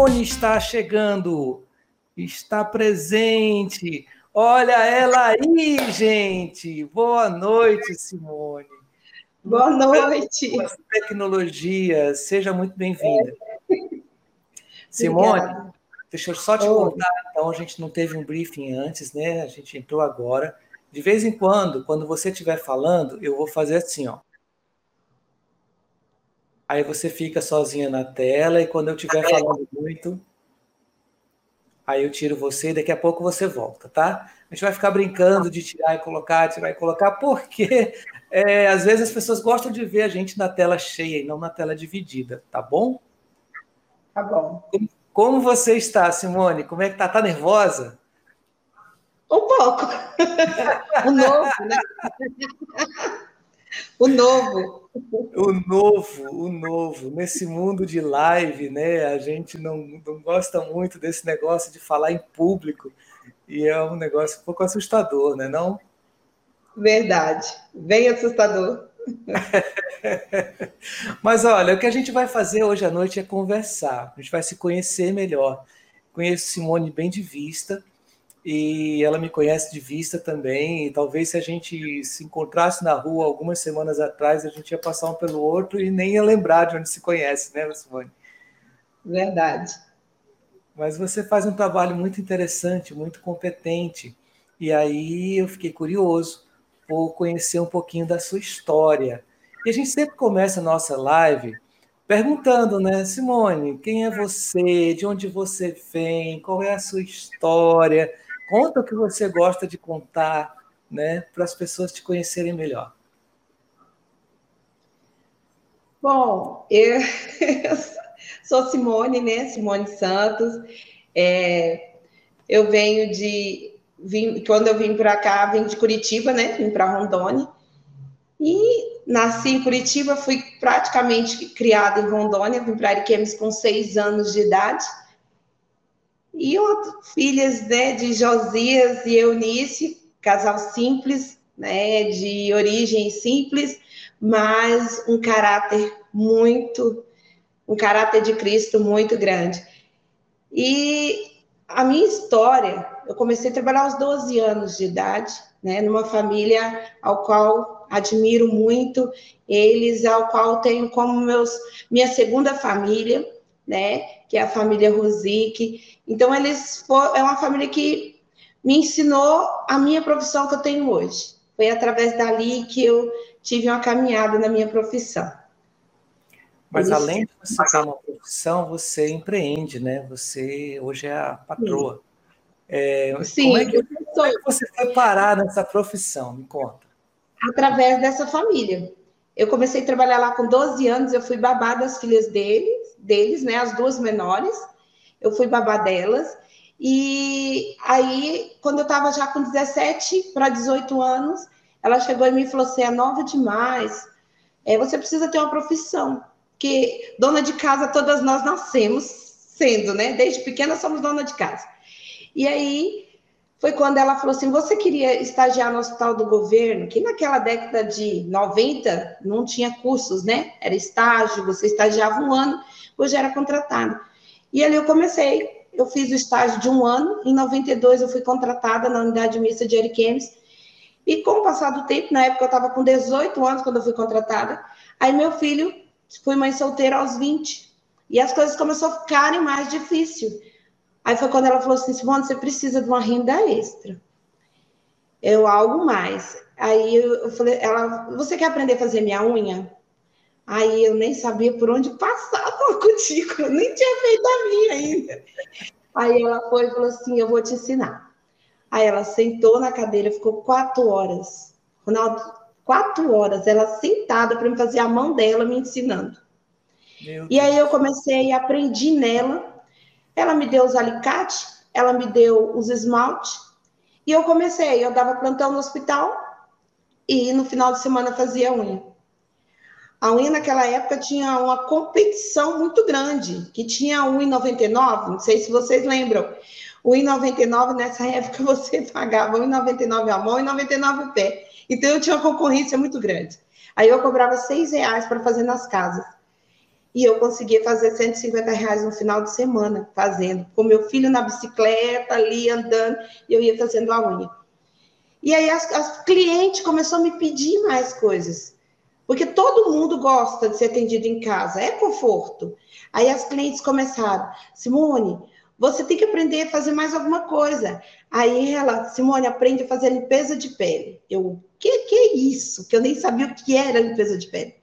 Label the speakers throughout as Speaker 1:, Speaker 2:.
Speaker 1: Simone está chegando, está presente. Olha ela aí, gente. Boa noite, Simone.
Speaker 2: Boa noite.
Speaker 1: Tecnologia, seja muito bem-vinda. Simone, deixa eu só te contar, então, a gente não teve um briefing antes, né? A gente entrou agora. De vez em quando, quando você estiver falando, eu vou fazer assim, ó. Aí você fica sozinha na tela e quando eu estiver falando muito, aí eu tiro você e daqui a pouco você volta, tá? A gente vai ficar brincando de tirar e colocar, tirar e colocar, porque é, às vezes as pessoas gostam de ver a gente na tela cheia e não na tela dividida, tá bom?
Speaker 2: Tá bom.
Speaker 1: Como você está, Simone? Como é que tá? Tá nervosa?
Speaker 2: Um pouco. o novo, né? o novo.
Speaker 1: O novo, o novo. Nesse mundo de live, né? A gente não, não gosta muito desse negócio de falar em público. E é um negócio um pouco assustador, né? Não?
Speaker 2: Verdade. Bem assustador.
Speaker 1: Mas olha, o que a gente vai fazer hoje à noite é conversar. A gente vai se conhecer melhor. Conheço Simone bem de vista e ela me conhece de vista também. E talvez se a gente se encontrasse na rua algumas semanas atrás, a gente ia passar um pelo outro e nem ia lembrar de onde se conhece, né, Simone?
Speaker 2: Verdade.
Speaker 1: Mas você faz um trabalho muito interessante, muito competente. E aí eu fiquei curioso por conhecer um pouquinho da sua história. E a gente sempre começa a nossa live perguntando, né, Simone, quem é você? De onde você vem? Qual é a sua história? Conta o que você gosta de contar, né, para as pessoas te conhecerem melhor.
Speaker 2: Bom, eu sou Simone, né? Simone Santos. É, eu venho de. Vim, quando eu vim para cá, vim de Curitiba, né? Vim para Rondônia. E nasci em Curitiba, fui praticamente criada em Rondônia, vim para Ariquemes com seis anos de idade e filhas né, de Josias e Eunice, casal simples, né, de origem simples, mas um caráter muito, um caráter de Cristo muito grande. E a minha história, eu comecei a trabalhar aos 12 anos de idade, né, numa família ao qual admiro muito, eles ao qual tenho como meus minha segunda família, né, que é a família Rosique. Então, eles for, é uma família que me ensinou a minha profissão que eu tenho hoje. Foi através dali que eu tive uma caminhada na minha profissão.
Speaker 1: Mas Isso. além de você ter uma profissão, você empreende, né? Você hoje é a patroa. É, Sim, como, é que, como é que você foi parar nessa profissão? Me conta.
Speaker 2: Através dessa família. Eu comecei a trabalhar lá com 12 anos, eu fui babá das filhas deles, deles, né, as duas menores. Eu fui babá delas. E aí, quando eu estava já com 17 para 18 anos, ela chegou e me falou: "Você é nova demais. É, você precisa ter uma profissão, que dona de casa todas nós nascemos sendo, né? Desde pequena somos dona de casa. E aí foi quando ela falou assim: você queria estagiar no hospital do governo, que naquela década de 90 não tinha cursos, né? Era estágio, você estagiava um ano, hoje era contratado. E ali eu comecei, eu fiz o estágio de um ano, em 92 eu fui contratada na unidade mista de Ariquemes, e com o passar do tempo, na época eu estava com 18 anos quando eu fui contratada, aí meu filho, fui mãe solteira aos 20, e as coisas começaram a ficarem mais difíceis Aí foi quando ela falou assim: Simone, você precisa de uma renda extra. Eu algo mais. Aí eu falei, ela, você quer aprender a fazer minha unha? Aí eu nem sabia por onde passar com a cutícula, nem tinha feito a minha ainda. Aí ela foi e falou assim: Eu vou te ensinar. Aí ela sentou na cadeira, ficou quatro horas. Ronaldo, quatro horas, ela sentada para me fazer a mão dela me ensinando. e aí eu comecei e aprendi nela ela me deu os alicates, ela me deu os esmalte, e eu comecei, eu dava plantão no hospital e no final de semana fazia unha. A unha naquela época tinha uma competição muito grande, que tinha 1,99, não sei se vocês lembram. O 1,99 nessa época você pagava 1,99 a mão e 99 o pé. Então eu tinha uma concorrência muito grande. Aí eu cobrava seis reais para fazer nas casas. E eu conseguia fazer 150 reais no final de semana, fazendo, com meu filho na bicicleta, ali andando, e eu ia fazendo a unha. E aí as, as clientes começaram a me pedir mais coisas. Porque todo mundo gosta de ser atendido em casa, é conforto. Aí as clientes começaram, Simone, você tem que aprender a fazer mais alguma coisa. Aí ela, Simone, aprende a fazer limpeza de pele. Eu, o que, que é isso? Que eu nem sabia o que era limpeza de pele.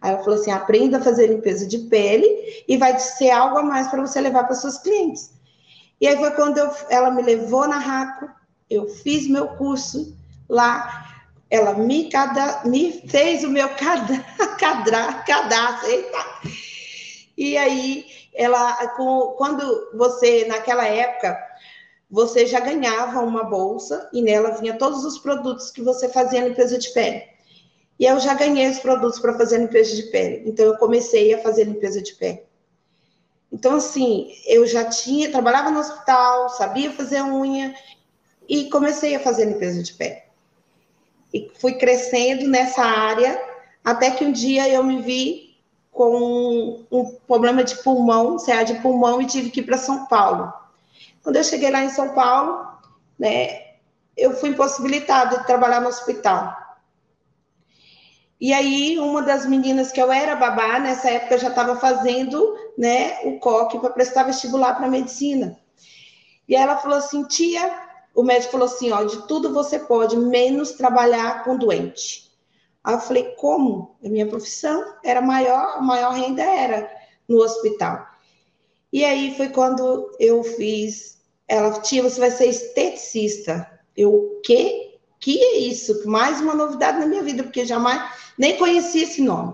Speaker 2: Aí ela falou assim: aprenda a fazer limpeza de pele e vai ser algo a mais para você levar para suas clientes. E aí foi quando eu, ela me levou na Raco, eu fiz meu curso lá, ela me, cada, me fez o meu cadra, cadastro, eita. E aí, ela, com, quando você, naquela época, você já ganhava uma bolsa e nela vinha todos os produtos que você fazia limpeza de pele. E eu já ganhei os produtos para fazer limpeza de pele. Então, eu comecei a fazer limpeza de pele. Então, assim, eu já tinha, trabalhava no hospital, sabia fazer unha e comecei a fazer limpeza de pele. E fui crescendo nessa área, até que um dia eu me vi com um problema de pulmão, CA de pulmão, e tive que ir para São Paulo. Quando eu cheguei lá em São Paulo, né, eu fui impossibilitada de trabalhar no hospital. E aí, uma das meninas que eu era babá, nessa época já estava fazendo né, o COC para prestar vestibular para medicina. E ela falou assim: tia, o médico falou assim: ó, de tudo você pode, menos trabalhar com doente. Aí eu falei: como? A minha profissão era maior, a maior renda era no hospital. E aí foi quando eu fiz. Ela, tia, você vai ser esteticista. Eu, o quê? Que é isso? Mais uma novidade na minha vida, porque jamais nem conhecia esse nome.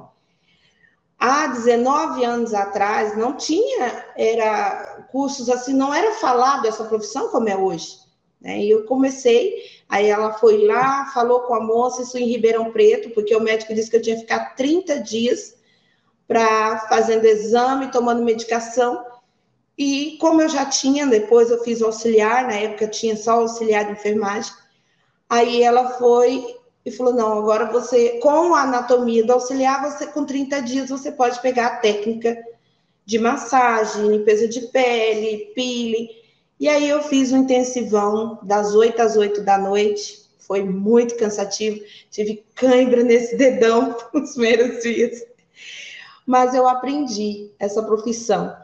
Speaker 2: Há 19 anos atrás não tinha era cursos assim, não era falado essa profissão como é hoje. Né? E eu comecei, aí ela foi lá, falou com a moça, isso em Ribeirão Preto, porque o médico disse que eu tinha que ficar 30 dias para fazendo exame, tomando medicação. E como eu já tinha, depois eu fiz auxiliar, na época tinha só auxiliar de enfermagem, Aí ela foi e falou: não, agora você, com a anatomia do auxiliar, você com 30 dias você pode pegar a técnica de massagem, limpeza de pele, pile. E aí eu fiz um intensivão das 8 às 8 da noite. Foi muito cansativo. Tive cãibra nesse dedão nos primeiros dias. Mas eu aprendi essa profissão.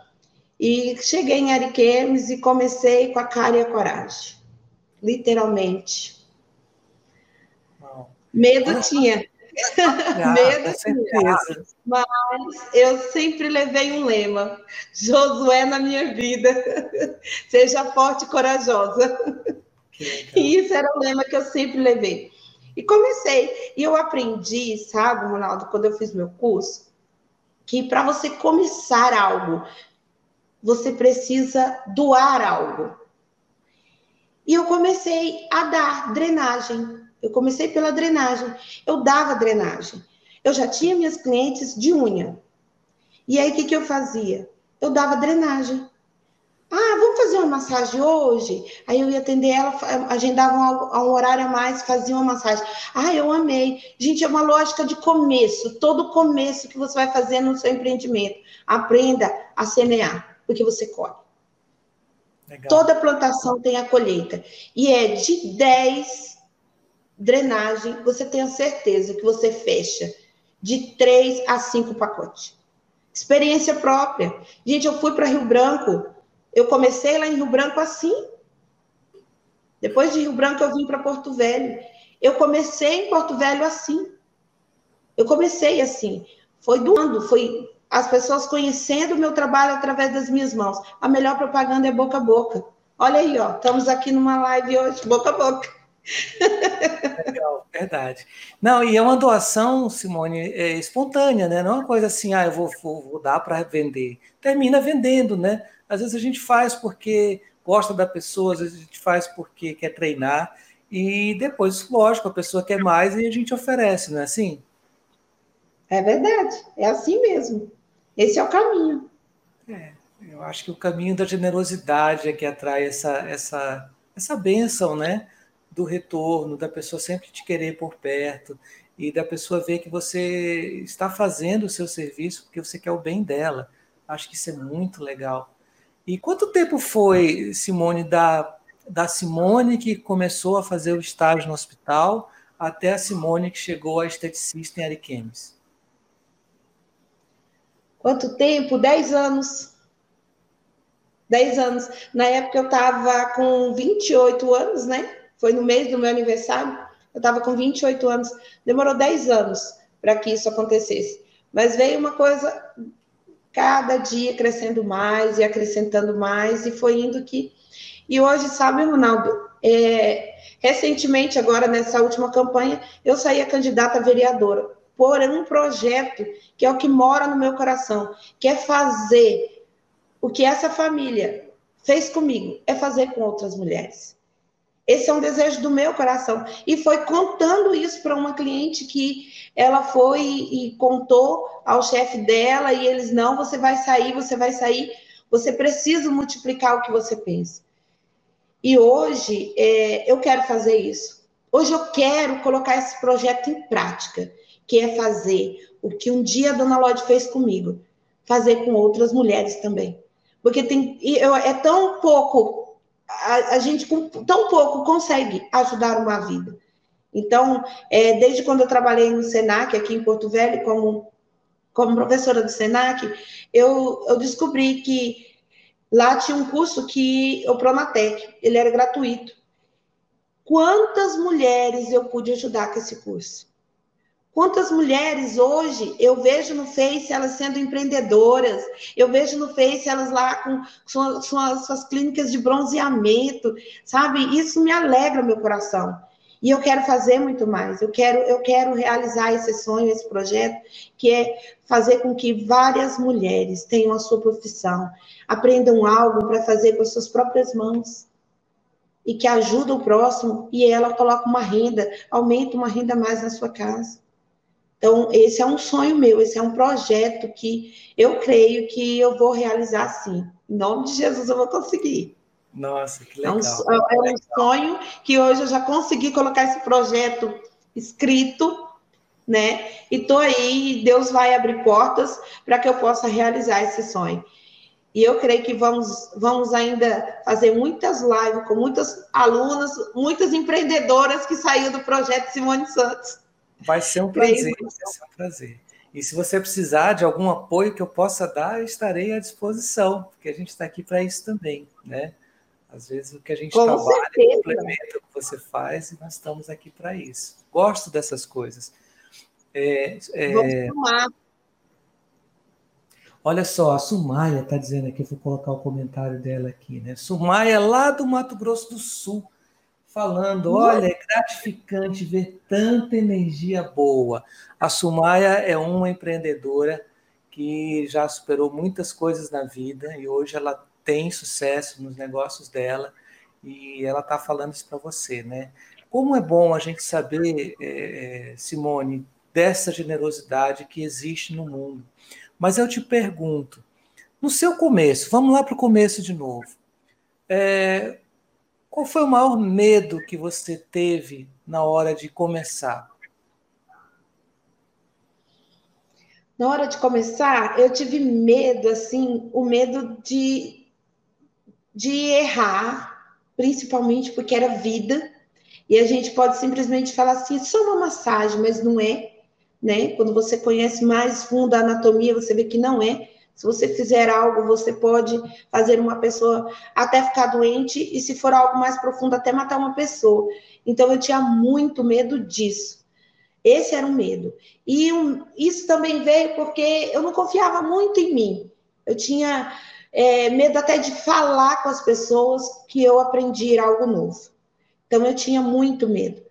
Speaker 2: E cheguei em Ariquemes e comecei com a cara e a coragem. Literalmente Medo ah, tinha. Ah, Medo tinha. Mas eu sempre levei um lema: Josué na minha vida. Seja forte e corajosa. E isso era o lema que eu sempre levei. E comecei. E eu aprendi, sabe, Ronaldo, quando eu fiz meu curso, que para você começar algo, você precisa doar algo. E eu comecei a dar drenagem eu comecei pela drenagem. Eu dava drenagem. Eu já tinha minhas clientes de unha. E aí, o que, que eu fazia? Eu dava drenagem. Ah, vamos fazer uma massagem hoje? Aí eu ia atender ela, agendava um, um horário a mais, fazia uma massagem. Ah, eu amei. Gente, é uma lógica de começo. Todo começo que você vai fazer no seu empreendimento. Aprenda a semear, porque você colhe. Legal. Toda plantação tem a colheita. E é de 10 drenagem, você tenha certeza que você fecha de três a cinco pacotes. Experiência própria. Gente, eu fui para Rio Branco, eu comecei lá em Rio Branco assim. Depois de Rio Branco, eu vim para Porto Velho. Eu comecei em Porto Velho assim. Eu comecei assim. Foi doando, foi as pessoas conhecendo o meu trabalho através das minhas mãos. A melhor propaganda é boca a boca. Olha aí, ó, estamos aqui numa live hoje, boca a boca.
Speaker 1: Legal, verdade. Não, e é uma doação, Simone, é espontânea, né? Não é uma coisa assim, ah, eu vou, vou, vou dar para vender. Termina vendendo, né? Às vezes a gente faz porque gosta da pessoa, às vezes a gente faz porque quer treinar, e depois, lógico, a pessoa quer mais e a gente oferece, não é assim?
Speaker 2: É verdade, é assim mesmo. Esse é o caminho.
Speaker 1: É, eu acho que o caminho da generosidade é que atrai essa, essa, essa bênção, né? Do retorno, da pessoa sempre te querer por perto. e da pessoa ver que você está fazendo o seu serviço porque você quer o bem dela. Acho que isso é muito legal. E quanto tempo foi, Simone, da, da Simone que começou a fazer o estágio no hospital até a Simone que chegou a esteticista em Ariquemes?
Speaker 2: Quanto tempo? Dez anos. Dez anos. Na época eu estava com 28 anos, né? Foi no mês do meu aniversário. Eu estava com 28 anos. Demorou 10 anos para que isso acontecesse. Mas veio uma coisa cada dia crescendo mais e acrescentando mais, e foi indo que. E hoje, sabe, Ronaldo, é, recentemente, agora nessa última campanha, eu saí a candidata a vereadora por um projeto que é o que mora no meu coração, que é fazer o que essa família fez comigo, é fazer com outras mulheres. Esse é um desejo do meu coração. E foi contando isso para uma cliente que ela foi e contou ao chefe dela, e eles, não, você vai sair, você vai sair, você precisa multiplicar o que você pensa. E hoje é, eu quero fazer isso. Hoje eu quero colocar esse projeto em prática, que é fazer o que um dia a dona Lodi fez comigo, fazer com outras mulheres também. Porque tem, eu, é tão pouco a, a, gente com tão pouco consegue ajudar uma vida. Então, é, desde quando eu trabalhei no Senac, aqui em Porto Velho, como, como professora do Senac, eu, eu descobri que lá tinha um curso que o Pronatec, ele era gratuito. Quantas mulheres eu pude ajudar com esse curso? Quantas mulheres hoje eu vejo no Face elas sendo empreendedoras, eu vejo no Face elas lá com suas, suas, suas clínicas de bronzeamento, sabe? Isso me alegra meu coração. E eu quero fazer muito mais. Eu quero, eu quero realizar esse sonho, esse projeto, que é fazer com que várias mulheres tenham a sua profissão, aprendam algo para fazer com as suas próprias mãos e que ajuda o próximo e ela coloca uma renda, aumenta uma renda mais na sua casa. Então, esse é um sonho meu, esse é um projeto que eu creio que eu vou realizar sim. Em nome de Jesus, eu vou conseguir.
Speaker 1: Nossa, que legal.
Speaker 2: É um, é um sonho que hoje eu já consegui colocar esse projeto escrito, né? E tô aí, Deus vai abrir portas para que eu possa realizar esse sonho. E eu creio que vamos, vamos ainda fazer muitas lives com muitas alunas, muitas empreendedoras que saíram do projeto Simone Santos.
Speaker 1: Vai ser um prazer, vai ser um prazer. E se você precisar de algum apoio que eu possa dar, eu estarei à disposição, porque a gente está aqui para isso também, né? Às vezes o que a gente Com trabalha certeza. complementa o que você faz e nós estamos aqui para isso. Gosto dessas coisas. É, é... Olha só, a Sumaia está dizendo aqui, vou colocar o comentário dela aqui, né? Sumaia, lá do Mato Grosso do Sul falando: olha, é gratificante ver tanta energia boa. A Sumaya é uma empreendedora que já superou muitas coisas na vida e hoje ela tem sucesso nos negócios dela e ela está falando isso para você, né? Como é bom a gente saber, é, Simone, dessa generosidade que existe no mundo. Mas eu te pergunto, no seu começo, vamos lá para o começo de novo. É, qual foi o maior medo que você teve na hora de começar?
Speaker 2: Na hora de começar, eu tive medo, assim, o medo de, de errar, principalmente porque era vida, e a gente pode simplesmente falar assim, é só uma massagem, mas não é, né? Quando você conhece mais fundo a anatomia, você vê que não é. Se você fizer algo, você pode fazer uma pessoa até ficar doente e, se for algo mais profundo, até matar uma pessoa. Então, eu tinha muito medo disso. Esse era um medo. E um, isso também veio porque eu não confiava muito em mim. Eu tinha é, medo até de falar com as pessoas que eu aprendi algo novo. Então, eu tinha muito medo.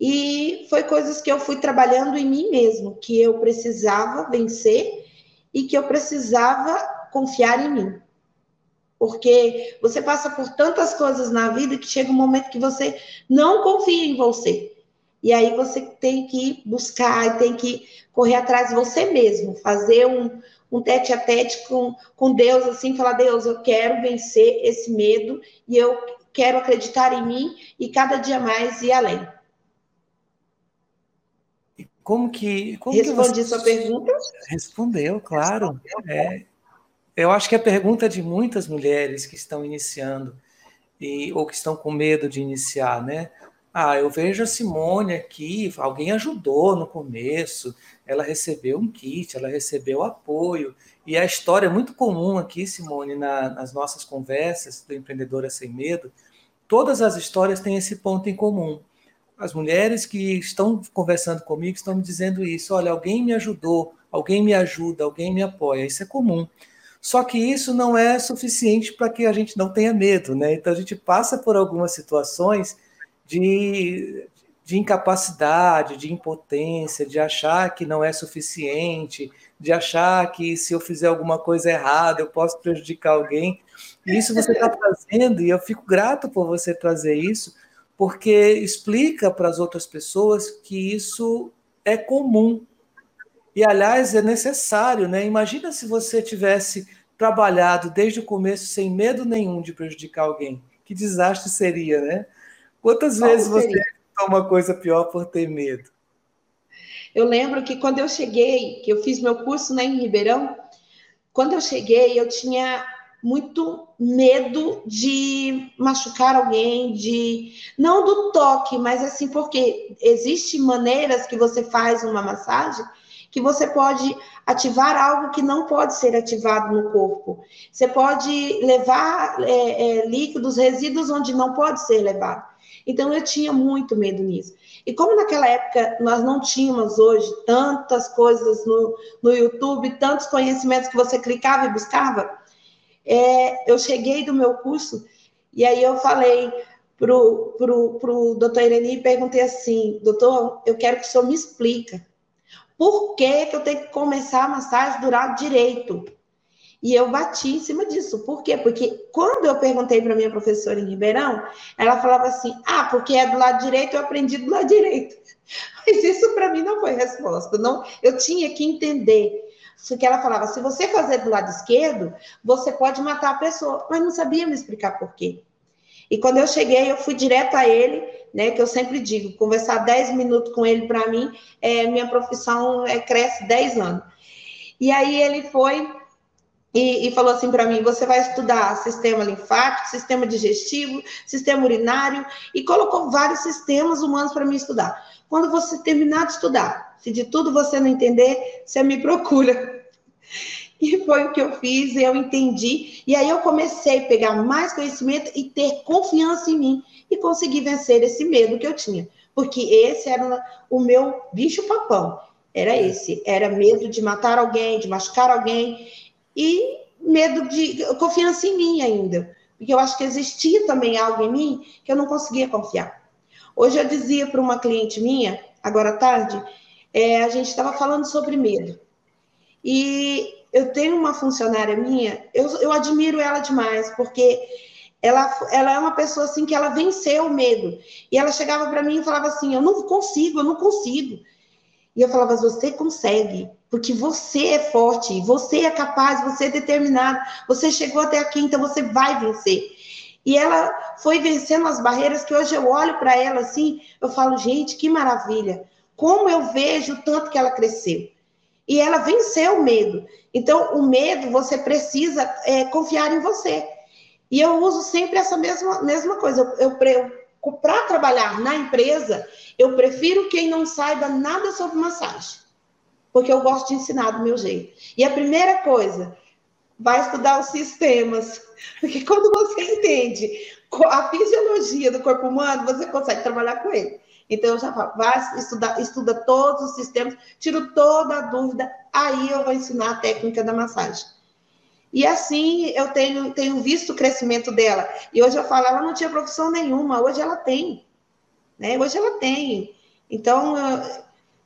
Speaker 2: E foi coisas que eu fui trabalhando em mim mesmo, que eu precisava vencer e que eu precisava confiar em mim. Porque você passa por tantas coisas na vida que chega um momento que você não confia em você. E aí você tem que buscar, tem que correr atrás de você mesmo, fazer um, um tete a tete com, com Deus, assim, falar, Deus, eu quero vencer esse medo e eu quero acreditar em mim e cada dia mais ir além.
Speaker 1: Como que. Como
Speaker 2: Respondi
Speaker 1: que
Speaker 2: você... sua pergunta?
Speaker 1: Respondeu, claro. É, eu acho que a pergunta de muitas mulheres que estão iniciando e, ou que estão com medo de iniciar, né? Ah, eu vejo a Simone aqui, alguém ajudou no começo, ela recebeu um kit, ela recebeu apoio. E a história é muito comum aqui, Simone, na, nas nossas conversas do Empreendedora Sem Medo, todas as histórias têm esse ponto em comum. As mulheres que estão conversando comigo estão me dizendo isso: olha, alguém me ajudou, alguém me ajuda, alguém me apoia. Isso é comum. Só que isso não é suficiente para que a gente não tenha medo, né? Então a gente passa por algumas situações de, de incapacidade, de impotência, de achar que não é suficiente, de achar que se eu fizer alguma coisa errada eu posso prejudicar alguém. E isso você está trazendo, e eu fico grato por você trazer isso, porque explica para as outras pessoas que isso é comum. E, aliás, é necessário, né? Imagina se você tivesse trabalhado desde o começo sem medo nenhum de prejudicar alguém. Que desastre seria, né? Quantas vezes seria? você toma coisa pior por ter medo?
Speaker 2: Eu lembro que quando eu cheguei, que eu fiz meu curso né, em Ribeirão, quando eu cheguei, eu tinha muito medo de machucar alguém, de não do toque, mas assim porque existem maneiras que você faz uma massagem que você pode ativar algo que não pode ser ativado no corpo. Você pode levar é, é, líquidos, resíduos onde não pode ser levado. Então eu tinha muito medo nisso. E como naquela época nós não tínhamos hoje tantas coisas no, no YouTube, tantos conhecimentos que você clicava e buscava, é, eu cheguei do meu curso e aí eu falei pro, pro, pro doutor Irene e perguntei assim, doutor, eu quero que o senhor me explica por que, que eu tenho que começar a massagem do lado direito? E eu bati em cima disso. Por quê? Porque quando eu perguntei para minha professora em Ribeirão, ela falava assim: ah, porque é do lado direito, eu aprendi do lado direito. Mas isso para mim não foi resposta. Não, eu tinha que entender. Porque ela falava: se você fazer do lado esquerdo, você pode matar a pessoa. Mas não sabia me explicar por quê. E quando eu cheguei, eu fui direto a ele, né? Que eu sempre digo, conversar 10 minutos com ele, para mim, é, minha profissão é, cresce 10 anos. E aí ele foi e, e falou assim para mim: você vai estudar sistema linfático, sistema digestivo, sistema urinário, e colocou vários sistemas humanos para mim estudar. Quando você terminar de estudar, se de tudo você não entender, você me procura. E foi o que eu fiz, eu entendi. E aí eu comecei a pegar mais conhecimento e ter confiança em mim e conseguir vencer esse medo que eu tinha. Porque esse era o meu bicho-papão. Era esse. Era medo de matar alguém, de machucar alguém e medo de confiança em mim ainda, porque eu acho que existia também algo em mim que eu não conseguia confiar. Hoje eu dizia para uma cliente minha, agora à tarde, é, a gente estava falando sobre medo. E eu tenho uma funcionária minha, eu, eu admiro ela demais, porque ela, ela é uma pessoa assim que ela venceu o medo. E ela chegava para mim e falava assim: Eu não consigo, eu não consigo. E eu falava: Você consegue porque você é forte, você é capaz, você é determinado, você chegou até aqui, então você vai vencer. E ela foi vencendo as barreiras que hoje eu olho para ela assim, eu falo, gente, que maravilha. Como eu vejo o tanto que ela cresceu. E ela venceu o medo. Então, o medo, você precisa é, confiar em você. E eu uso sempre essa mesma, mesma coisa. Eu, eu para trabalhar na empresa, eu prefiro quem não saiba nada sobre massagem porque eu gosto de ensinar do meu jeito. E a primeira coisa, vai estudar os sistemas, porque quando você entende a fisiologia do corpo humano, você consegue trabalhar com ele. Então, eu já falo, vai estudar, estuda todos os sistemas, tiro toda a dúvida, aí eu vou ensinar a técnica da massagem. E assim eu tenho, tenho visto o crescimento dela. E hoje eu falo, ela não tinha profissão nenhuma, hoje ela tem. Né? Hoje ela tem. Então,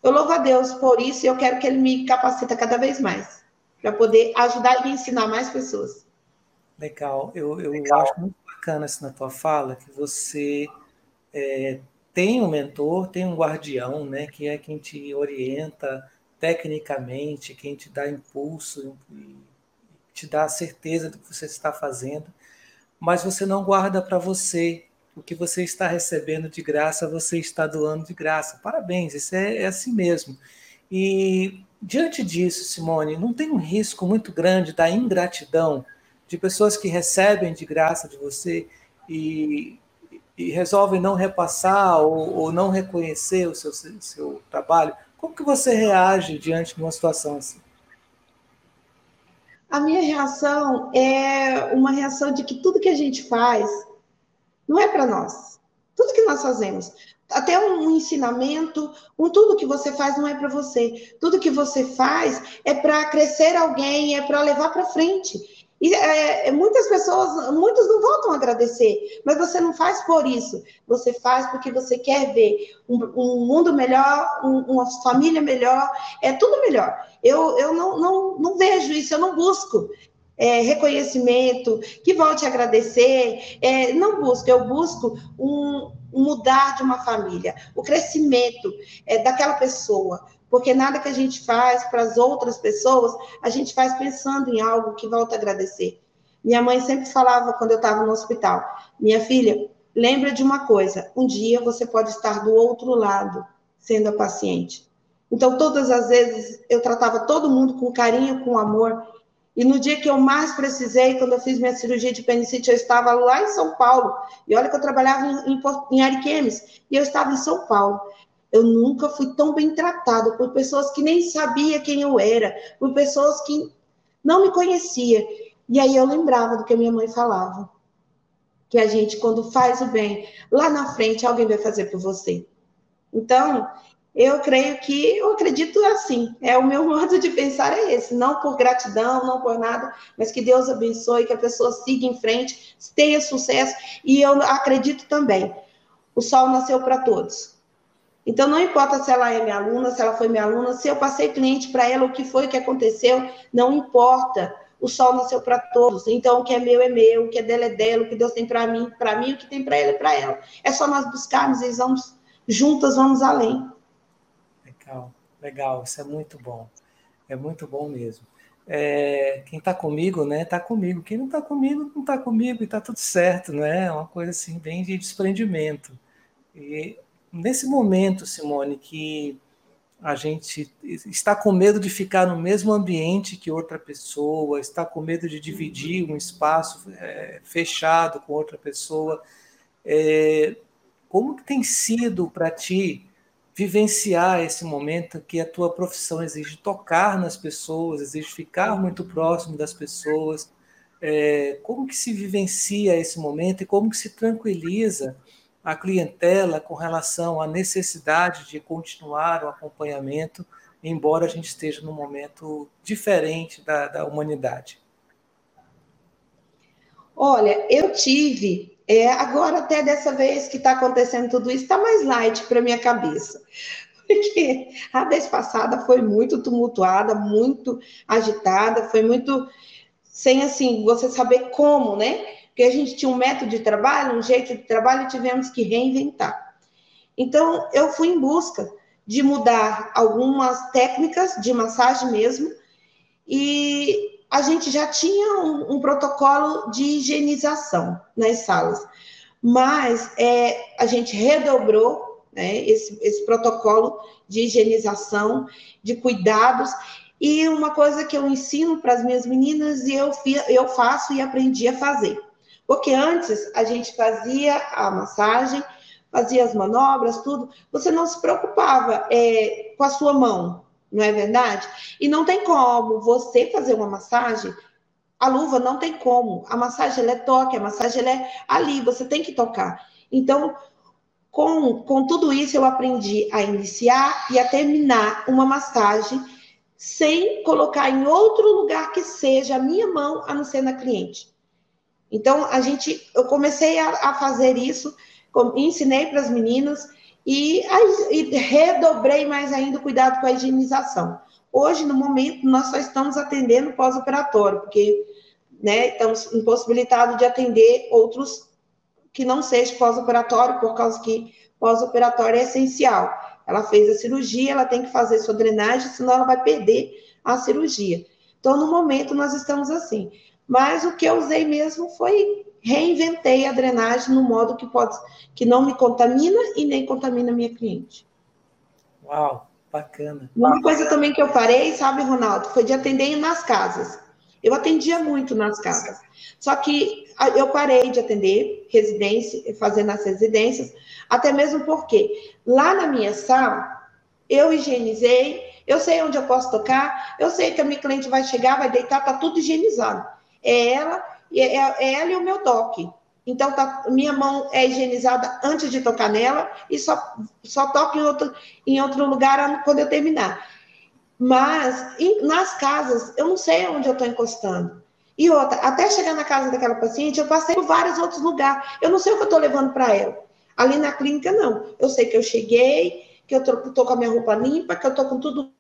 Speaker 2: eu louvo a Deus por isso e eu quero que Ele me capacita cada vez mais para poder ajudar e ensinar mais pessoas.
Speaker 1: Legal, eu, eu Legal. acho muito bacana isso na tua fala, que você é, tem um mentor, tem um guardião, né, que é quem te orienta tecnicamente, quem te dá impulso, te dá a certeza do que você está fazendo, mas você não guarda para você o que você está recebendo de graça, você está doando de graça. Parabéns, isso é, é assim mesmo. E diante disso, Simone, não tem um risco muito grande da ingratidão de pessoas que recebem de graça de você e, e resolvem não repassar ou, ou, não reconhecer o seu, seu trabalho? Como que você reage diante de uma situação assim?
Speaker 2: A minha reação é uma reação de que tudo que a gente faz não é para nós. Tudo que nós fazemos, até um ensinamento, um tudo que você faz não é para você. Tudo que você faz é para crescer alguém, é para levar para frente. E é, é, muitas pessoas, muitos não voltam a agradecer, mas você não faz por isso. Você faz porque você quer ver um, um mundo melhor, um, uma família melhor, é tudo melhor. Eu, eu não, não, não vejo isso, eu não busco é, reconhecimento, que volte a agradecer. É, não busco, eu busco um, mudar de uma família, o crescimento é, daquela pessoa. Porque nada que a gente faz para as outras pessoas, a gente faz pensando em algo que volta a agradecer. Minha mãe sempre falava quando eu estava no hospital: minha filha, lembra de uma coisa: um dia você pode estar do outro lado, sendo a paciente. Então, todas as vezes eu tratava todo mundo com carinho, com amor, e no dia que eu mais precisei, quando eu fiz minha cirurgia de apendicite, eu estava lá em São Paulo. E olha que eu trabalhava em, em, em Ariquemes, e eu estava em São Paulo. Eu nunca fui tão bem tratada por pessoas que nem sabia quem eu era, por pessoas que não me conhecia. E aí eu lembrava do que minha mãe falava. Que a gente, quando faz o bem, lá na frente alguém vai fazer por você. Então, eu creio que, eu acredito assim, é o meu modo de pensar é esse, não por gratidão, não por nada, mas que Deus abençoe, que a pessoa siga em frente, tenha sucesso, e eu acredito também, o sol nasceu para todos. Então, não importa se ela é minha aluna, se ela foi minha aluna, se eu passei cliente para ela, o que foi que aconteceu, não importa. O sol nasceu para todos. Então, o que é meu é meu, o que é dela é dela, o que Deus tem para mim, para mim, o que tem para ela é para ela. É só nós buscarmos e vamos juntas, vamos além.
Speaker 1: Legal, legal, isso é muito bom. É muito bom mesmo. É, quem está comigo, né, está comigo. Quem não está comigo, não está comigo e está tudo certo, né? É uma coisa assim, bem de desprendimento. E nesse momento, Simone, que a gente está com medo de ficar no mesmo ambiente que outra pessoa, está com medo de dividir um espaço é, fechado com outra pessoa, é, como que tem sido para ti vivenciar esse momento que a tua profissão exige tocar nas pessoas, exige ficar muito próximo das pessoas. É, como que se vivencia esse momento e como que se tranquiliza a clientela com relação à necessidade de continuar o acompanhamento, embora a gente esteja num momento diferente da, da humanidade?
Speaker 2: Olha, eu tive é, agora, até dessa vez que está acontecendo tudo isso, está mais light para minha cabeça. Porque a vez passada foi muito tumultuada, muito agitada, foi muito sem assim, você saber como, né? Porque a gente tinha um método de trabalho, um jeito de trabalho e tivemos que reinventar. Então, eu fui em busca de mudar algumas técnicas de massagem mesmo, e a gente já tinha um, um protocolo de higienização nas salas, mas é, a gente redobrou né, esse, esse protocolo de higienização, de cuidados, e uma coisa que eu ensino para as minhas meninas e eu, eu faço e aprendi a fazer. Porque antes a gente fazia a massagem, fazia as manobras, tudo, você não se preocupava é, com a sua mão, não é verdade? E não tem como você fazer uma massagem, a luva não tem como. A massagem ela é toque, a massagem ela é ali, você tem que tocar. Então, com, com tudo isso, eu aprendi a iniciar e a terminar uma massagem sem colocar em outro lugar que seja a minha mão, a não ser na cliente. Então, a gente, eu comecei a, a fazer isso, ensinei para as meninas, e, e redobrei mais ainda o cuidado com a higienização. Hoje, no momento, nós só estamos atendendo pós-operatório, porque né, estamos impossibilitados de atender outros que não sejam pós-operatório, por causa que pós-operatório é essencial. Ela fez a cirurgia, ela tem que fazer sua drenagem, senão ela vai perder a cirurgia. Então, no momento, nós estamos assim. Mas o que eu usei mesmo foi reinventei a drenagem no modo que pode, que não me contamina e nem contamina minha cliente.
Speaker 1: Uau, bacana.
Speaker 2: Uma coisa também que eu parei, sabe, Ronaldo, foi de atender nas casas. Eu atendia muito nas casas. Só que eu parei de atender residência, fazendo as residências, até mesmo porque lá na minha sala eu higienizei, eu sei onde eu posso tocar, eu sei que a minha cliente vai chegar, vai deitar, tá tudo higienizado. É ela, é, é ela e o meu toque. Então, tá, minha mão é higienizada antes de tocar nela e só, só toco em outro, em outro lugar quando eu terminar. Mas em, nas casas, eu não sei onde eu estou encostando. E outra, até chegar na casa daquela paciente, eu passei por vários outros lugares. Eu não sei o que eu estou levando para ela. Ali na clínica, não. Eu sei que eu cheguei, que eu estou com a minha roupa limpa, que eu estou com tudo.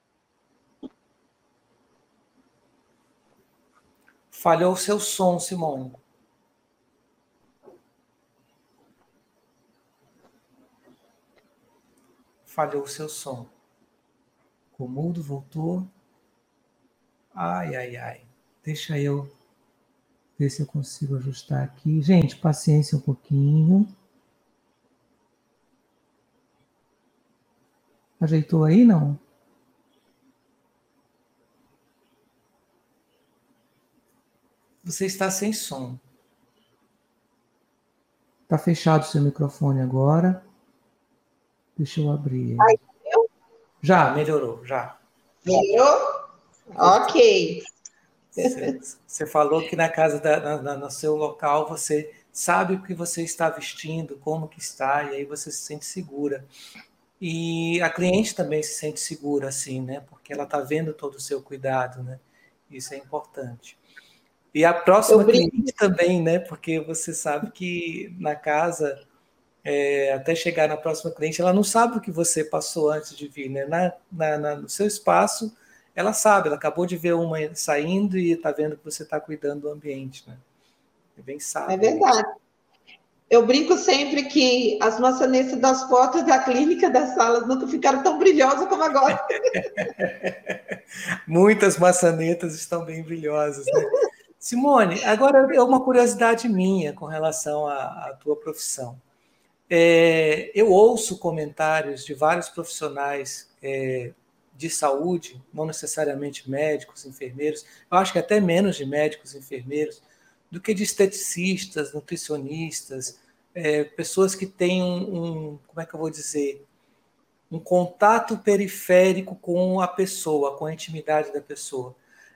Speaker 1: Falhou o seu som, Simone. Falhou o seu som. O mudo voltou. Ai, ai, ai. Deixa eu ver se eu consigo ajustar aqui. Gente, paciência um pouquinho. Ajeitou aí, não? Você está sem som. Está fechado o seu microfone agora. Deixa eu abrir. Ai, já, melhorou, já.
Speaker 2: Melhorou? Ok.
Speaker 1: Você, falou que na casa, da, na, no seu local, você sabe o que você está vestindo, como que está, e aí você se sente segura. E a cliente também se sente segura, assim, né? Porque ela está vendo todo o seu cuidado, né? Isso é importante. E a próxima cliente também, né? Porque você sabe que na casa é, até chegar na próxima cliente, ela não sabe o que você passou antes de vir, né? Na, na, na no seu espaço, ela sabe, ela acabou de ver uma saindo e está vendo que você está cuidando do ambiente, né?
Speaker 2: É bem sábio. É verdade. Eu brinco sempre que as maçanetas das portas da clínica, das salas, nunca ficaram tão brilhosas como agora.
Speaker 1: Muitas maçanetas estão bem brilhosas, né? Simone, agora é uma curiosidade minha com relação à, à tua profissão. É, eu ouço comentários de vários profissionais é, de saúde, não necessariamente médicos, enfermeiros, eu acho que até menos de médicos e enfermeiros, do que de esteticistas, nutricionistas, é, pessoas que têm um, um, como é que eu vou dizer, um contato periférico com a pessoa, com a intimidade da pessoa,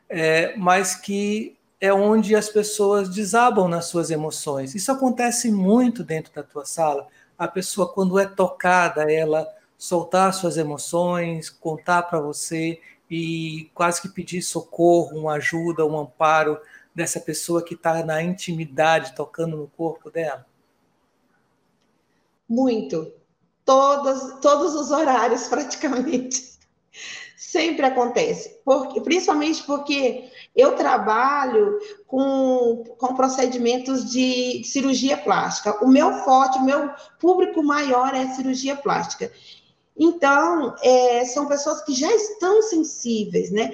Speaker 1: é, mas que é onde as pessoas desabam nas suas emoções. Isso acontece muito dentro da tua sala a pessoa, quando é tocada, ela soltar suas emoções, contar para você e quase que pedir socorro, uma ajuda, um amparo dessa pessoa que está na intimidade, tocando no corpo dela?
Speaker 2: Muito. Todos, todos os horários, praticamente. Sempre acontece. Porque, principalmente porque eu trabalho com, com procedimentos de cirurgia plástica. O meu forte, o meu público maior é cirurgia plástica. Então, é, são pessoas que já estão sensíveis, né?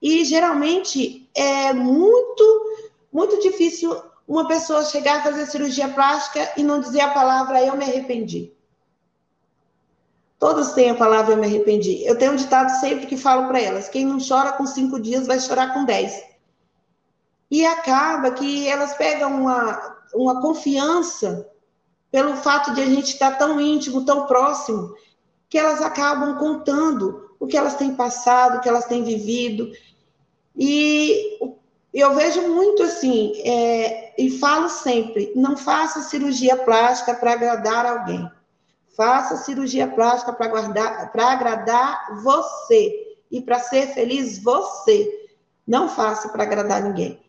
Speaker 2: E geralmente é muito, muito difícil uma pessoa chegar a fazer cirurgia plástica e não dizer a palavra eu me arrependi. Todas têm a palavra eu me arrependi. Eu tenho um ditado sempre que falo para elas: quem não chora com cinco dias vai chorar com dez. E acaba que elas pegam uma, uma confiança pelo fato de a gente estar tão íntimo, tão próximo, que elas acabam contando o que elas têm passado, o que elas têm vivido. E eu vejo muito assim, é, e falo sempre: não faça cirurgia plástica para agradar alguém. Faça cirurgia plástica para agradar você e para ser feliz você. Não faça para agradar ninguém.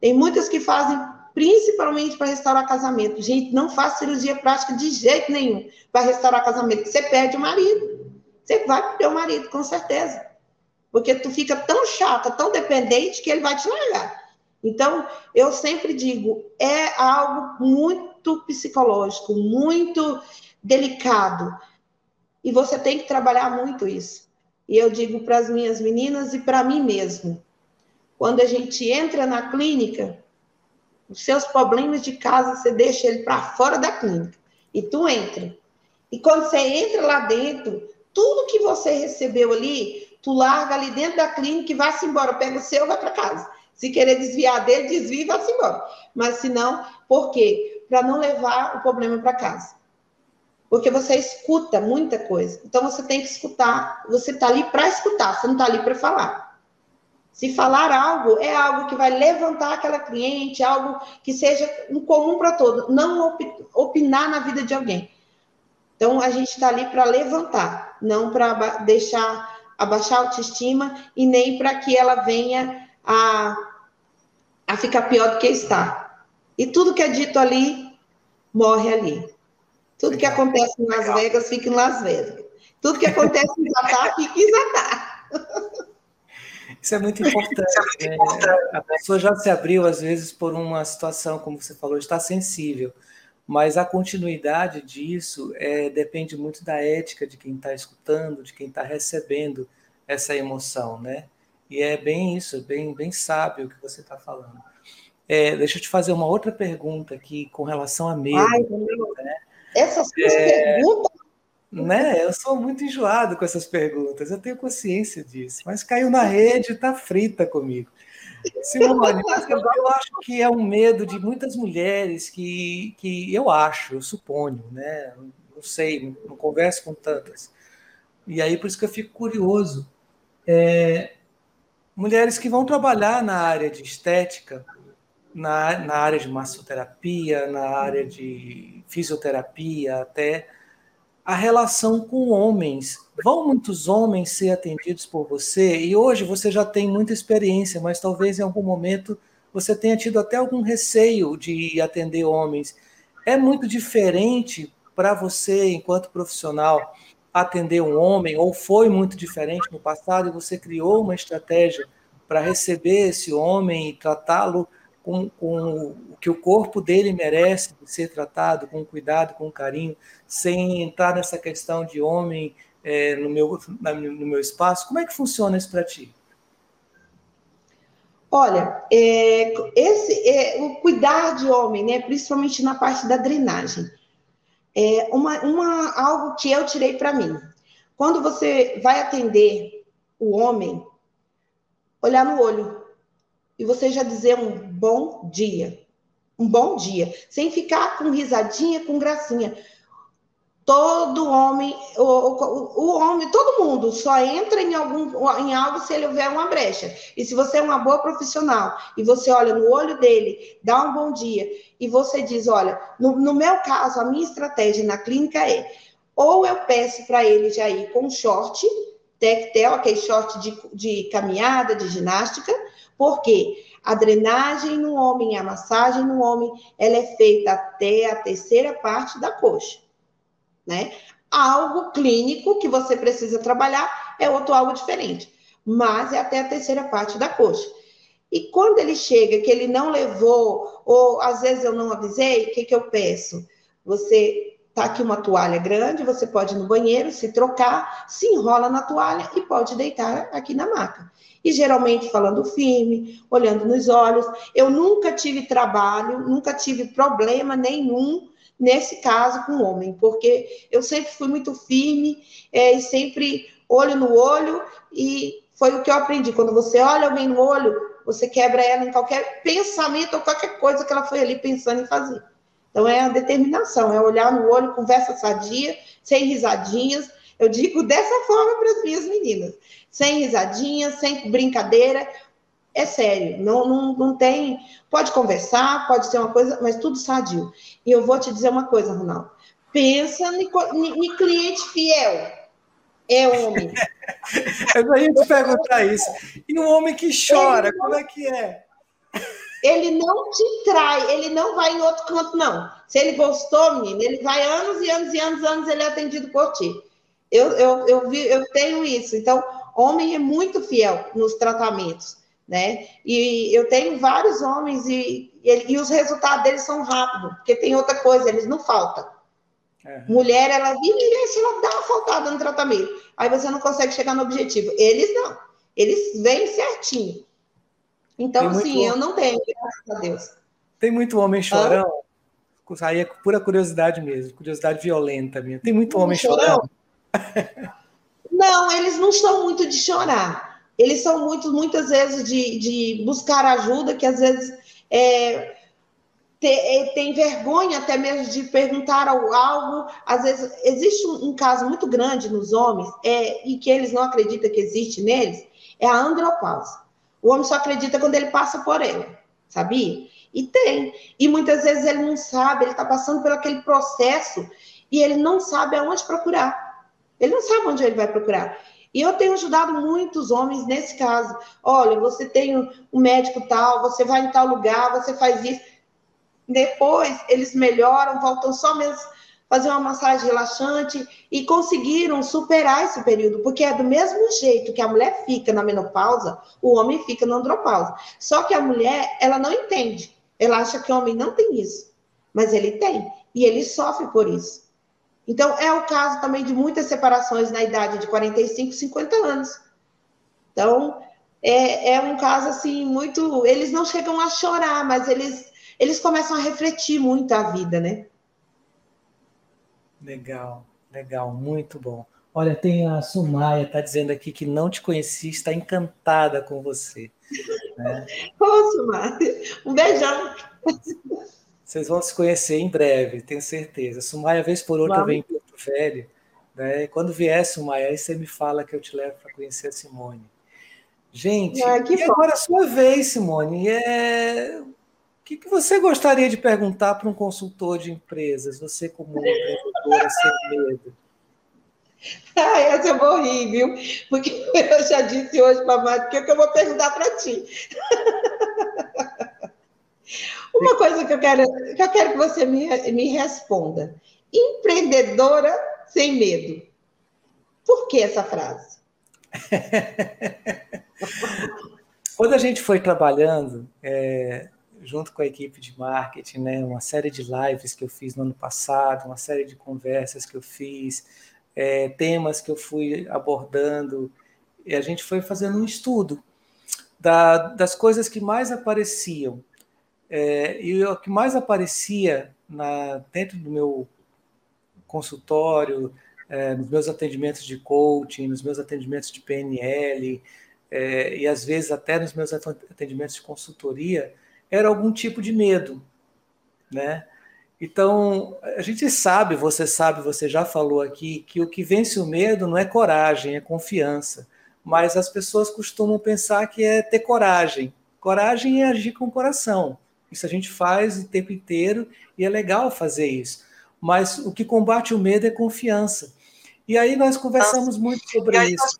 Speaker 2: Tem muitas que fazem principalmente para restaurar casamento. Gente, não faça cirurgia plástica de jeito nenhum para restaurar casamento. Você perde o marido. Você vai perder o marido, com certeza. Porque tu fica tão chata, tão dependente, que ele vai te largar. Então, eu sempre digo, é algo muito psicológico, muito delicado. E você tem que trabalhar muito isso. E eu digo para as minhas meninas e para mim mesmo. Quando a gente entra na clínica, Os seus problemas de casa, você deixa ele para fora da clínica. E tu entra. E quando você entra lá dentro, tudo que você recebeu ali, tu larga ali dentro da clínica e vai-se embora. Pega o seu e vai para casa. Se querer desviar dele, desvia e vai-se embora. Mas se não, por quê? Para não levar o problema para casa. Porque você escuta muita coisa. Então você tem que escutar. Você está ali para escutar, você não está ali para falar. Se falar algo, é algo que vai levantar aquela cliente, algo que seja um comum para todos, não opinar na vida de alguém. Então, a gente está ali para levantar, não para deixar abaixar a autoestima e nem para que ela venha a, a ficar pior do que está. E tudo que é dito ali, morre ali. Tudo que acontece em Las Vegas, fica em Las Vegas. Tudo que acontece em Zatá, fica em Zatá.
Speaker 1: Isso é muito importante. É. Né? A pessoa já se abriu, às vezes, por uma situação, como você falou, está sensível. Mas a continuidade disso é, depende muito da ética de quem está escutando, de quem está recebendo essa emoção, né? E é bem isso, é bem, bem sábio o que você está falando. É, deixa eu te fazer uma outra pergunta aqui com relação a medo. Ai, né?
Speaker 2: Essas é, perguntas
Speaker 1: né? Eu sou muito enjoado com essas perguntas, eu tenho consciência disso, mas caiu na rede e está frita comigo. Simone, eu, eu acho que é um medo de muitas mulheres que, que eu acho, eu suponho, né? Não sei, não converso com tantas. E aí, por isso que eu fico curioso. É, mulheres que vão trabalhar na área de estética, na, na área de massoterapia, na área de fisioterapia, até a relação com homens. Vão muitos homens ser atendidos por você? E hoje você já tem muita experiência, mas talvez em algum momento você tenha tido até algum receio de atender homens. É muito diferente para você, enquanto profissional, atender um homem, ou foi muito diferente no passado e você criou uma estratégia para receber esse homem e tratá-lo com, com o que o corpo dele merece ser tratado com cuidado, com carinho, sem entrar nessa questão de homem é, no, meu, na, no meu espaço. Como é que funciona isso para ti?
Speaker 2: Olha, é, esse é, o cuidar de homem, né, principalmente na parte da drenagem, é uma, uma algo que eu tirei para mim. Quando você vai atender o homem, olhar no olho e você já dizer um bom dia. Um bom dia. Sem ficar com risadinha, com gracinha. Todo homem, o, o, o, homem, todo mundo só entra em, algum, em algo se ele houver uma brecha. E se você é uma boa profissional e você olha no olho dele, dá um bom dia e você diz: Olha, no, no meu caso, a minha estratégia na clínica é ou eu peço para ele já ir com short, tectel, aquele short de, de caminhada, de ginástica, porque a drenagem no homem, a massagem no homem, ela é feita até a terceira parte da coxa, né? Algo clínico que você precisa trabalhar é outro algo diferente, mas é até a terceira parte da coxa. E quando ele chega, que ele não levou, ou às vezes eu não avisei, o que, que eu peço? Você tá aqui uma toalha grande, você pode ir no banheiro, se trocar, se enrola na toalha e pode deitar aqui na maca e geralmente falando firme, olhando nos olhos. Eu nunca tive trabalho, nunca tive problema nenhum nesse caso com o homem, porque eu sempre fui muito firme é, e sempre olho no olho e foi o que eu aprendi. Quando você olha alguém no olho, você quebra ela em qualquer pensamento ou qualquer coisa que ela foi ali pensando em fazer. Então é a determinação, é olhar no olho, conversa sadia, sem risadinhas. Eu digo dessa forma para as minhas meninas sem risadinha, sem brincadeira. É sério, não, não, não tem. Pode conversar, pode ser uma coisa, mas tudo sadio. E eu vou te dizer uma coisa, Ronaldo. Pensa em cliente fiel. É homem.
Speaker 1: eu ia te perguntar isso. E um homem que chora, como é que é?
Speaker 2: Ele não te trai, ele não vai em outro canto, não. Se ele gostou, menino, ele vai anos e anos e anos, anos, ele é atendido por ti. Eu, eu, eu, vi, eu tenho isso. Então, homem é muito fiel nos tratamentos, né? E eu tenho vários homens e, e, e os resultados deles são rápidos, porque tem outra coisa, eles não faltam. Uhum. Mulher, ela vive e ela dá uma faltada no tratamento. Aí você não consegue chegar no objetivo. Eles não. Eles vêm certinho. Então, assim, eu não tenho, graças a Deus.
Speaker 1: Tem muito homem chorão? Aí é pura curiosidade mesmo, curiosidade violenta mesmo. Tem muito homem chorão?
Speaker 2: Não, eles não são muito de chorar. Eles são muito, muitas vezes de, de buscar ajuda, que às vezes é, é tem vergonha até mesmo de perguntar algo. Às vezes existe um, um caso muito grande nos homens é, e que eles não acreditam que existe neles, é a andropausa. O homem só acredita quando ele passa por ela, sabia? E tem. E muitas vezes ele não sabe, ele está passando por aquele processo e ele não sabe aonde procurar. Ele não sabe onde ele vai procurar. E eu tenho ajudado muitos homens nesse caso. Olha, você tem um médico tal, você vai em tal lugar, você faz isso. Depois eles melhoram, voltam só mesmo fazer uma massagem relaxante e conseguiram superar esse período, porque é do mesmo jeito que a mulher fica na menopausa, o homem fica na andropausa. Só que a mulher, ela não entende. Ela acha que o homem não tem isso, mas ele tem, e ele sofre por isso. Então, é o caso também de muitas separações na idade de 45, 50 anos. Então, é, é um caso assim, muito. Eles não chegam a chorar, mas eles, eles começam a refletir muito a vida, né?
Speaker 1: Legal, legal, muito bom. Olha, tem a Sumaia, está dizendo aqui que não te conheci, está encantada com você.
Speaker 2: Né? Ô, Sumaia, um beijão.
Speaker 1: Vocês vão se conhecer em breve, tenho certeza. Sumaia, vez por outra, vem em Porto Velho. Né? Quando vier, Sumaia, aí você me fala que eu te levo para conhecer a Simone. Gente, ah, e bom. agora a sua vez, Simone. É que, que você gostaria de perguntar para um consultor de empresas, você como empreendedora sem medo?
Speaker 2: Ah, essa eu vou rir, viu? Porque eu já disse hoje para a Márcia que, que eu vou perguntar para ti. Uma coisa que eu quero que, eu quero que você me, me responda. Empreendedora sem medo. Por que essa frase?
Speaker 1: Quando a gente foi trabalhando, é, junto com a equipe de marketing, né, uma série de lives que eu fiz no ano passado, uma série de conversas que eu fiz, é, temas que eu fui abordando, e a gente foi fazendo um estudo da, das coisas que mais apareciam. É, e o que mais aparecia na, dentro do meu consultório, é, nos meus atendimentos de coaching, nos meus atendimentos de PNL, é, e às vezes até nos meus atendimentos de consultoria, era algum tipo de medo, né? Então, a gente sabe, você sabe, você já falou aqui, que o que vence o medo não é coragem, é confiança. Mas as pessoas costumam pensar que é ter coragem. Coragem é agir com o coração. Isso a gente faz o tempo inteiro e é legal fazer isso. Mas o que combate o medo é confiança. E aí nós conversamos muito sobre isso.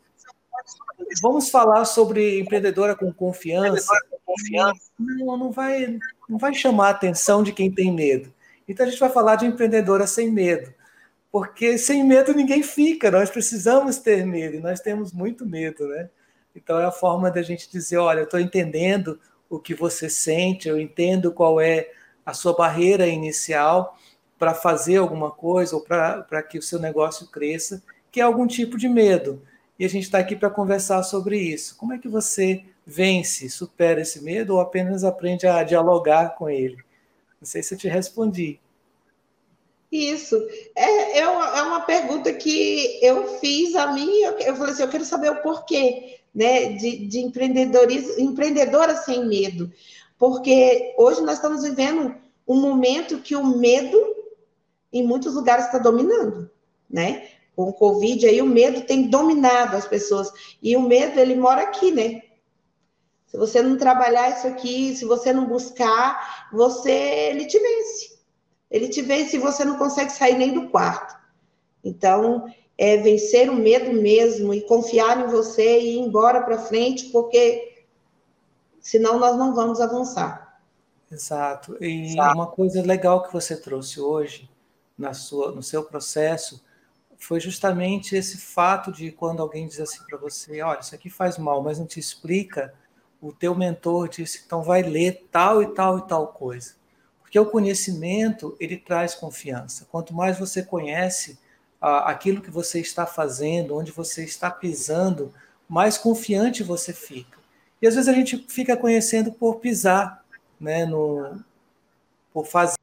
Speaker 1: Vamos falar sobre empreendedora com confiança. Não, não, vai, não vai chamar a atenção de quem tem medo. Então a gente vai falar de empreendedora sem medo. Porque sem medo ninguém fica, nós precisamos ter medo, e nós temos muito medo, né? Então é a forma da gente dizer, olha, eu estou entendendo o que você sente, eu entendo qual é a sua barreira inicial para fazer alguma coisa ou para que o seu negócio cresça, que é algum tipo de medo. E a gente está aqui para conversar sobre isso. Como é que você vence, supera esse medo ou apenas aprende a dialogar com ele? Não sei se eu te respondi.
Speaker 2: Isso. É, é, uma, é uma pergunta que eu fiz a mim, eu, eu falei assim, eu quero saber o porquê né, de, de empreendedorismo, empreendedora sem medo. Porque hoje nós estamos vivendo um momento que o medo em muitos lugares está dominando, né? Com o Covid aí o medo tem dominado as pessoas. E o medo, ele mora aqui, né? Se você não trabalhar isso aqui, se você não buscar, você ele te vence. Ele te vence e você não consegue sair nem do quarto. Então, é vencer o medo mesmo e confiar em você e ir embora para frente, porque senão nós não vamos avançar.
Speaker 1: Exato. E Exato. uma coisa legal que você trouxe hoje na sua, no seu processo foi justamente esse fato de quando alguém diz assim para você, olha, isso aqui faz mal, mas não te explica o teu mentor disse, então vai ler tal e tal e tal coisa. Porque o conhecimento, ele traz confiança. Quanto mais você conhece ah, aquilo que você está fazendo, onde você está pisando, mais confiante você fica. E às vezes a gente fica conhecendo por pisar né, no, por fazer.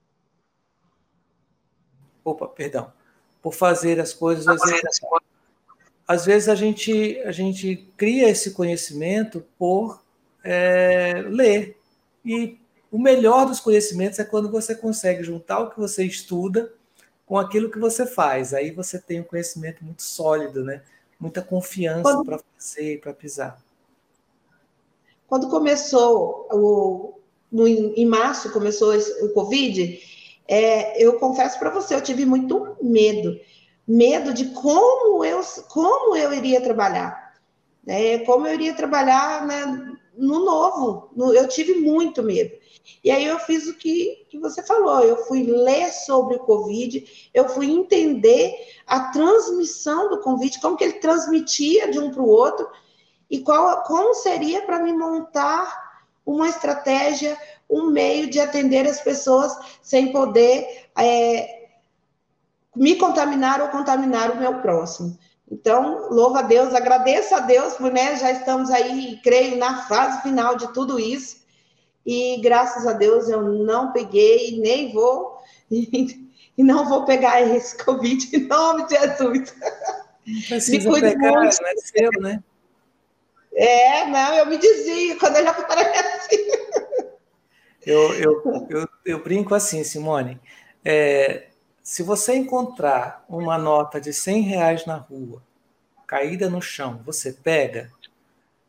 Speaker 1: Opa, perdão. Por fazer as coisas. Às vezes, às vezes a gente, a gente cria esse conhecimento por é, ler. E o melhor dos conhecimentos é quando você consegue juntar o que você estuda com aquilo que você faz. Aí você tem um conhecimento muito sólido, né? Muita confiança para fazer, para pisar.
Speaker 2: Quando começou o, no, em março começou o Covid, é, eu confesso para você, eu tive muito medo, medo de como eu como eu iria trabalhar, né? Como eu iria trabalhar né, no novo. No, eu tive muito medo. E aí eu fiz o que, que você falou, eu fui ler sobre o Covid, eu fui entender a transmissão do Covid, como que ele transmitia de um para o outro, e qual, como seria para me montar uma estratégia, um meio de atender as pessoas sem poder é, me contaminar ou contaminar o meu próximo. Então, louva a Deus, agradeço a Deus, por né, já estamos aí, creio, na fase final de tudo isso. E graças a Deus eu não peguei, nem vou, e, e não vou pegar esse Covid em nome de Jesus.
Speaker 1: Não precisa me pegar, muito. não é seu, né?
Speaker 2: É, não, eu me dizia quando eu já apareci.
Speaker 1: Eu, eu, eu, eu brinco assim, Simone. É, se você encontrar uma nota de 100 reais na rua, caída no chão, você pega,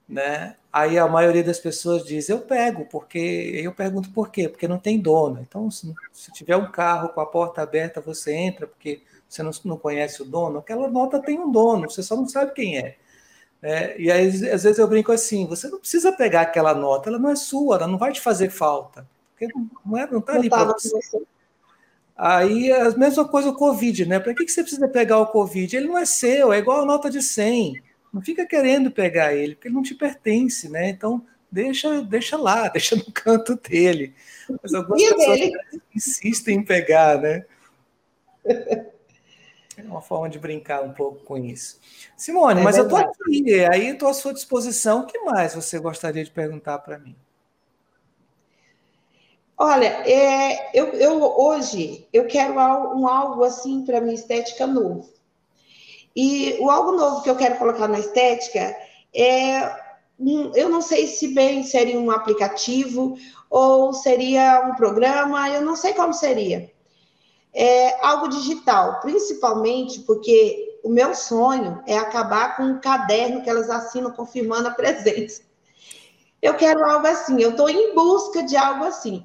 Speaker 1: né? Aí a maioria das pessoas diz: eu pego, porque eu pergunto por quê? Porque não tem dono. Então, se, se tiver um carro com a porta aberta, você entra porque você não, não conhece o dono. Aquela nota tem um dono, você só não sabe quem é. É. E aí, às vezes eu brinco assim: você não precisa pegar aquela nota, ela não é sua, ela não vai te fazer falta. Porque não está não tá ali para você. você. Aí a mesma coisa o Covid, né? Para que, que você precisa pegar o Covid? Ele não é seu, é igual a nota de 100. Não fica querendo pegar ele, porque ele não te pertence, né? Então, deixa, deixa lá, deixa no canto dele. Mas algumas e pessoas dele? insistem em pegar, né? É uma forma de brincar um pouco com isso. Simone, é mas verdade. eu estou aqui, aí estou à sua disposição. O que mais você gostaria de perguntar para mim?
Speaker 2: Olha, é, eu, eu, hoje eu quero um algo assim para minha estética novo. E o algo novo que eu quero colocar na estética é eu não sei se bem seria um aplicativo ou seria um programa, eu não sei como seria. É algo digital, principalmente porque o meu sonho é acabar com um caderno que elas assinam confirmando a presença. Eu quero algo assim, eu estou em busca de algo assim.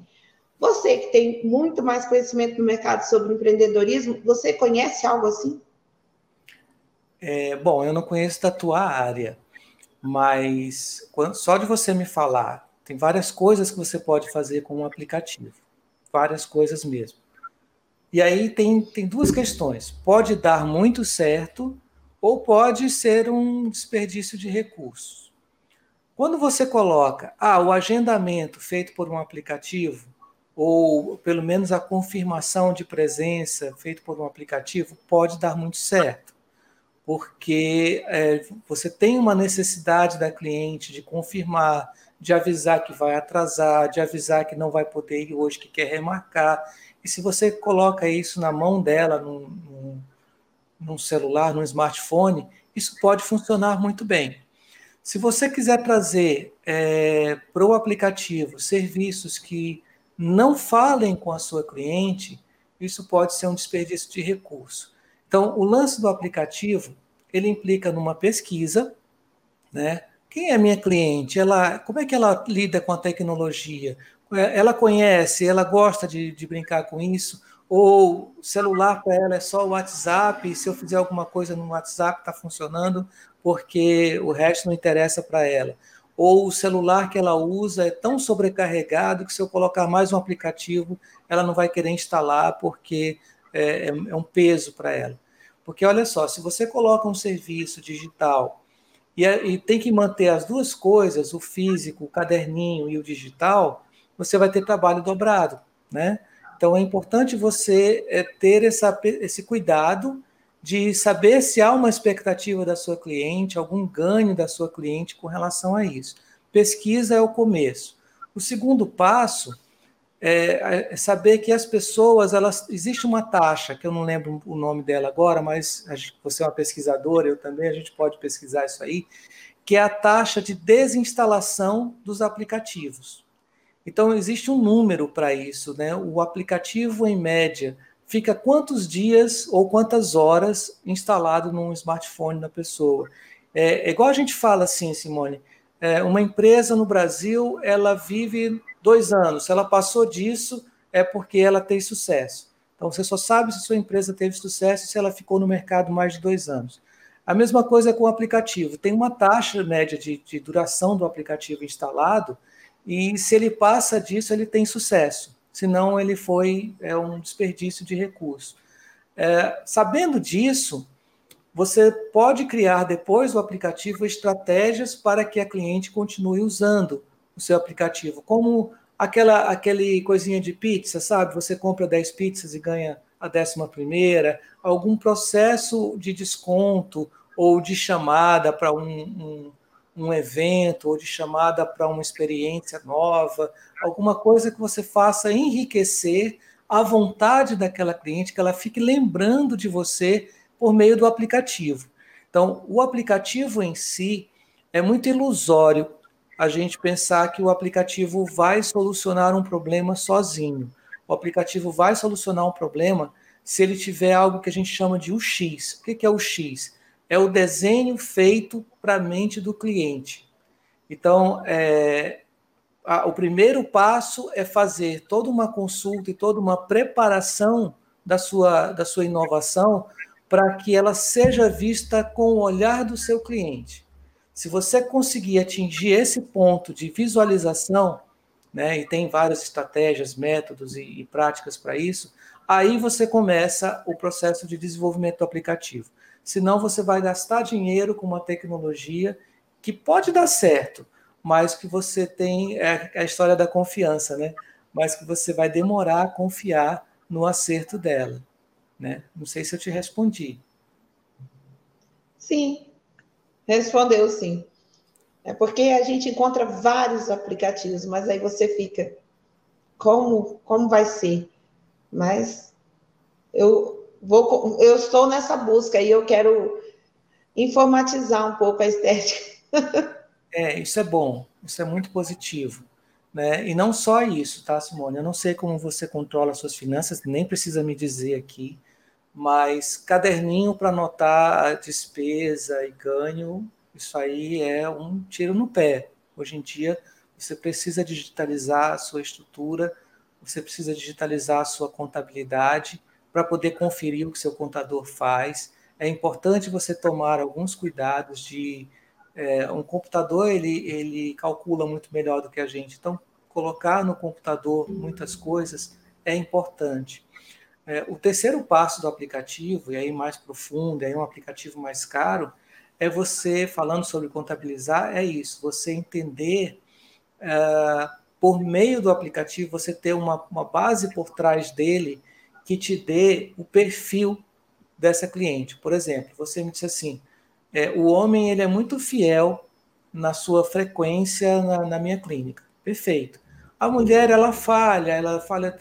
Speaker 2: Você que tem muito mais conhecimento no mercado sobre empreendedorismo, você conhece algo assim?
Speaker 1: É, bom, eu não conheço da tua área, mas só de você me falar, tem várias coisas que você pode fazer com um aplicativo, várias coisas mesmo. E aí tem, tem duas questões: pode dar muito certo ou pode ser um desperdício de recursos. Quando você coloca ah, o agendamento feito por um aplicativo, ou pelo menos a confirmação de presença feito por um aplicativo, pode dar muito certo porque é, você tem uma necessidade da cliente de confirmar, de avisar que vai atrasar, de avisar que não vai poder ir hoje, que quer remarcar. E se você coloca isso na mão dela, num, num, celular, num smartphone, isso pode funcionar muito bem. Se você quiser trazer é, para o aplicativo serviços que não falem com a sua cliente, isso pode ser um desperdício de recurso. Então, o lance do aplicativo, ele implica numa pesquisa, né? Quem é minha cliente? Ela, como é que ela lida com a tecnologia? Ela conhece, ela gosta de, de brincar com isso? Ou celular para ela é só o WhatsApp? Se eu fizer alguma coisa no WhatsApp está funcionando, porque o resto não interessa para ela? Ou o celular que ela usa é tão sobrecarregado que se eu colocar mais um aplicativo, ela não vai querer instalar porque é, é, é um peso para ela. Porque olha só, se você coloca um serviço digital e, é, e, tem que manter as duas coisas, o físico, o caderninho e o digital, você vai ter trabalho dobrado, né? Então é importante você é, ter essa, esse cuidado de saber se há uma expectativa da sua cliente, algum ganho da sua cliente com relação a isso. Pesquisa é o começo. O segundo passo é, é, saber que as pessoas, elas existe uma taxa, que eu não lembro o nome dela agora, mas você é uma pesquisadora, eu também, a gente pode pesquisar isso aí, que é a taxa de desinstalação dos aplicativos. Então, existe um número para isso, né? O aplicativo, em média, fica quantos dias ou quantas horas instalado num smartphone da pessoa. É, é igual a gente fala assim, Simone, é, uma empresa no Brasil, ela vive dois anos. Se ela passou disso, é porque ela tem sucesso. Então, você só sabe se sua empresa teve sucesso se ela ficou no mercado mais de dois anos. A mesma coisa com o aplicativo. Tem uma taxa média de, de duração do aplicativo instalado, e se ele passa disso, ele tem sucesso. Senão, ele foi é um desperdício de recurso. É, sabendo disso, você pode criar depois do aplicativo estratégias para que a cliente continue usando o seu aplicativo, como aquela aquele coisinha de pizza, sabe? Você compra 10 pizzas e ganha a décima primeira, algum processo de desconto ou de chamada para um, um, um, evento, ou de chamada para uma experiência nova, alguma coisa que você faça enriquecer a vontade daquela cliente, que ela fique lembrando de você por meio do aplicativo. Então, o aplicativo em si é muito ilusório a gente pensar que o aplicativo vai solucionar um problema sozinho. O aplicativo vai solucionar um problema se ele tiver algo que a gente chama de UX. O que é o X? É o desenho feito para a mente do cliente. Então, é, a, o primeiro passo é fazer toda uma consulta e toda uma preparação da sua, da sua inovação para que ela seja vista com o olhar do seu cliente. Se você conseguir atingir esse ponto de visualização, né, e tem várias estratégias, métodos e, e práticas para isso, aí você começa o processo de desenvolvimento do aplicativo. Senão você vai gastar dinheiro com uma tecnologia que pode dar certo, mas que você tem é, é a história da confiança, né? Mas que você vai demorar a confiar no acerto dela, né? Não sei se eu te respondi.
Speaker 2: Sim, Respondeu sim. É porque a gente encontra vários aplicativos, mas aí você fica, como, como vai ser? Mas eu vou, eu estou nessa busca e eu quero informatizar um pouco a estética.
Speaker 1: É, isso é bom, isso é muito positivo. Né? E não só isso, tá, Simone? Eu não sei como você controla suas finanças, nem precisa me dizer aqui mas caderninho para anotar a despesa e ganho, isso aí é um tiro no pé. Hoje em dia, você precisa digitalizar a sua estrutura, você precisa digitalizar a sua contabilidade para poder conferir o que seu contador faz. É importante você tomar alguns cuidados de é, um computador ele, ele calcula muito melhor do que a gente, então colocar no computador muitas coisas é importante. É, o terceiro passo do aplicativo, e aí mais profundo, aí um aplicativo mais caro, é você, falando sobre contabilizar, é isso, você entender, é, por meio do aplicativo, você ter uma, uma base por trás dele que te dê o perfil dessa cliente. Por exemplo, você me disse assim, é, o homem ele é muito fiel na sua frequência na, na minha clínica. Perfeito. A mulher, ela falha, ela falha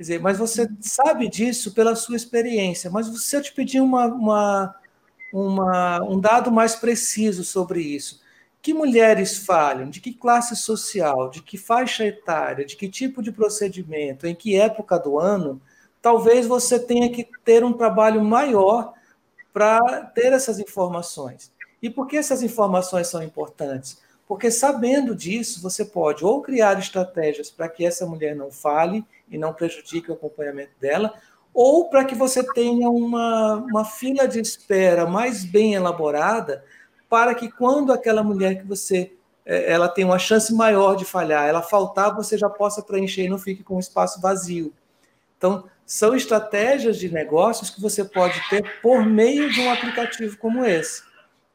Speaker 1: Quer dizer, mas você sabe disso pela sua experiência. Mas se eu te pedir uma, uma, uma, um dado mais preciso sobre isso, que mulheres falham? De que classe social? De que faixa etária? De que tipo de procedimento? Em que época do ano? Talvez você tenha que ter um trabalho maior para ter essas informações. E por que essas informações são importantes? Porque sabendo disso, você pode ou criar estratégias para que essa mulher não fale e não prejudique o acompanhamento dela, ou para que você tenha uma, uma fila de espera mais bem elaborada, para que quando aquela mulher que você é, ela tem uma chance maior de falhar, ela faltar, você já possa preencher e não fique com um espaço vazio. Então, são estratégias de negócios que você pode ter por meio de um aplicativo como esse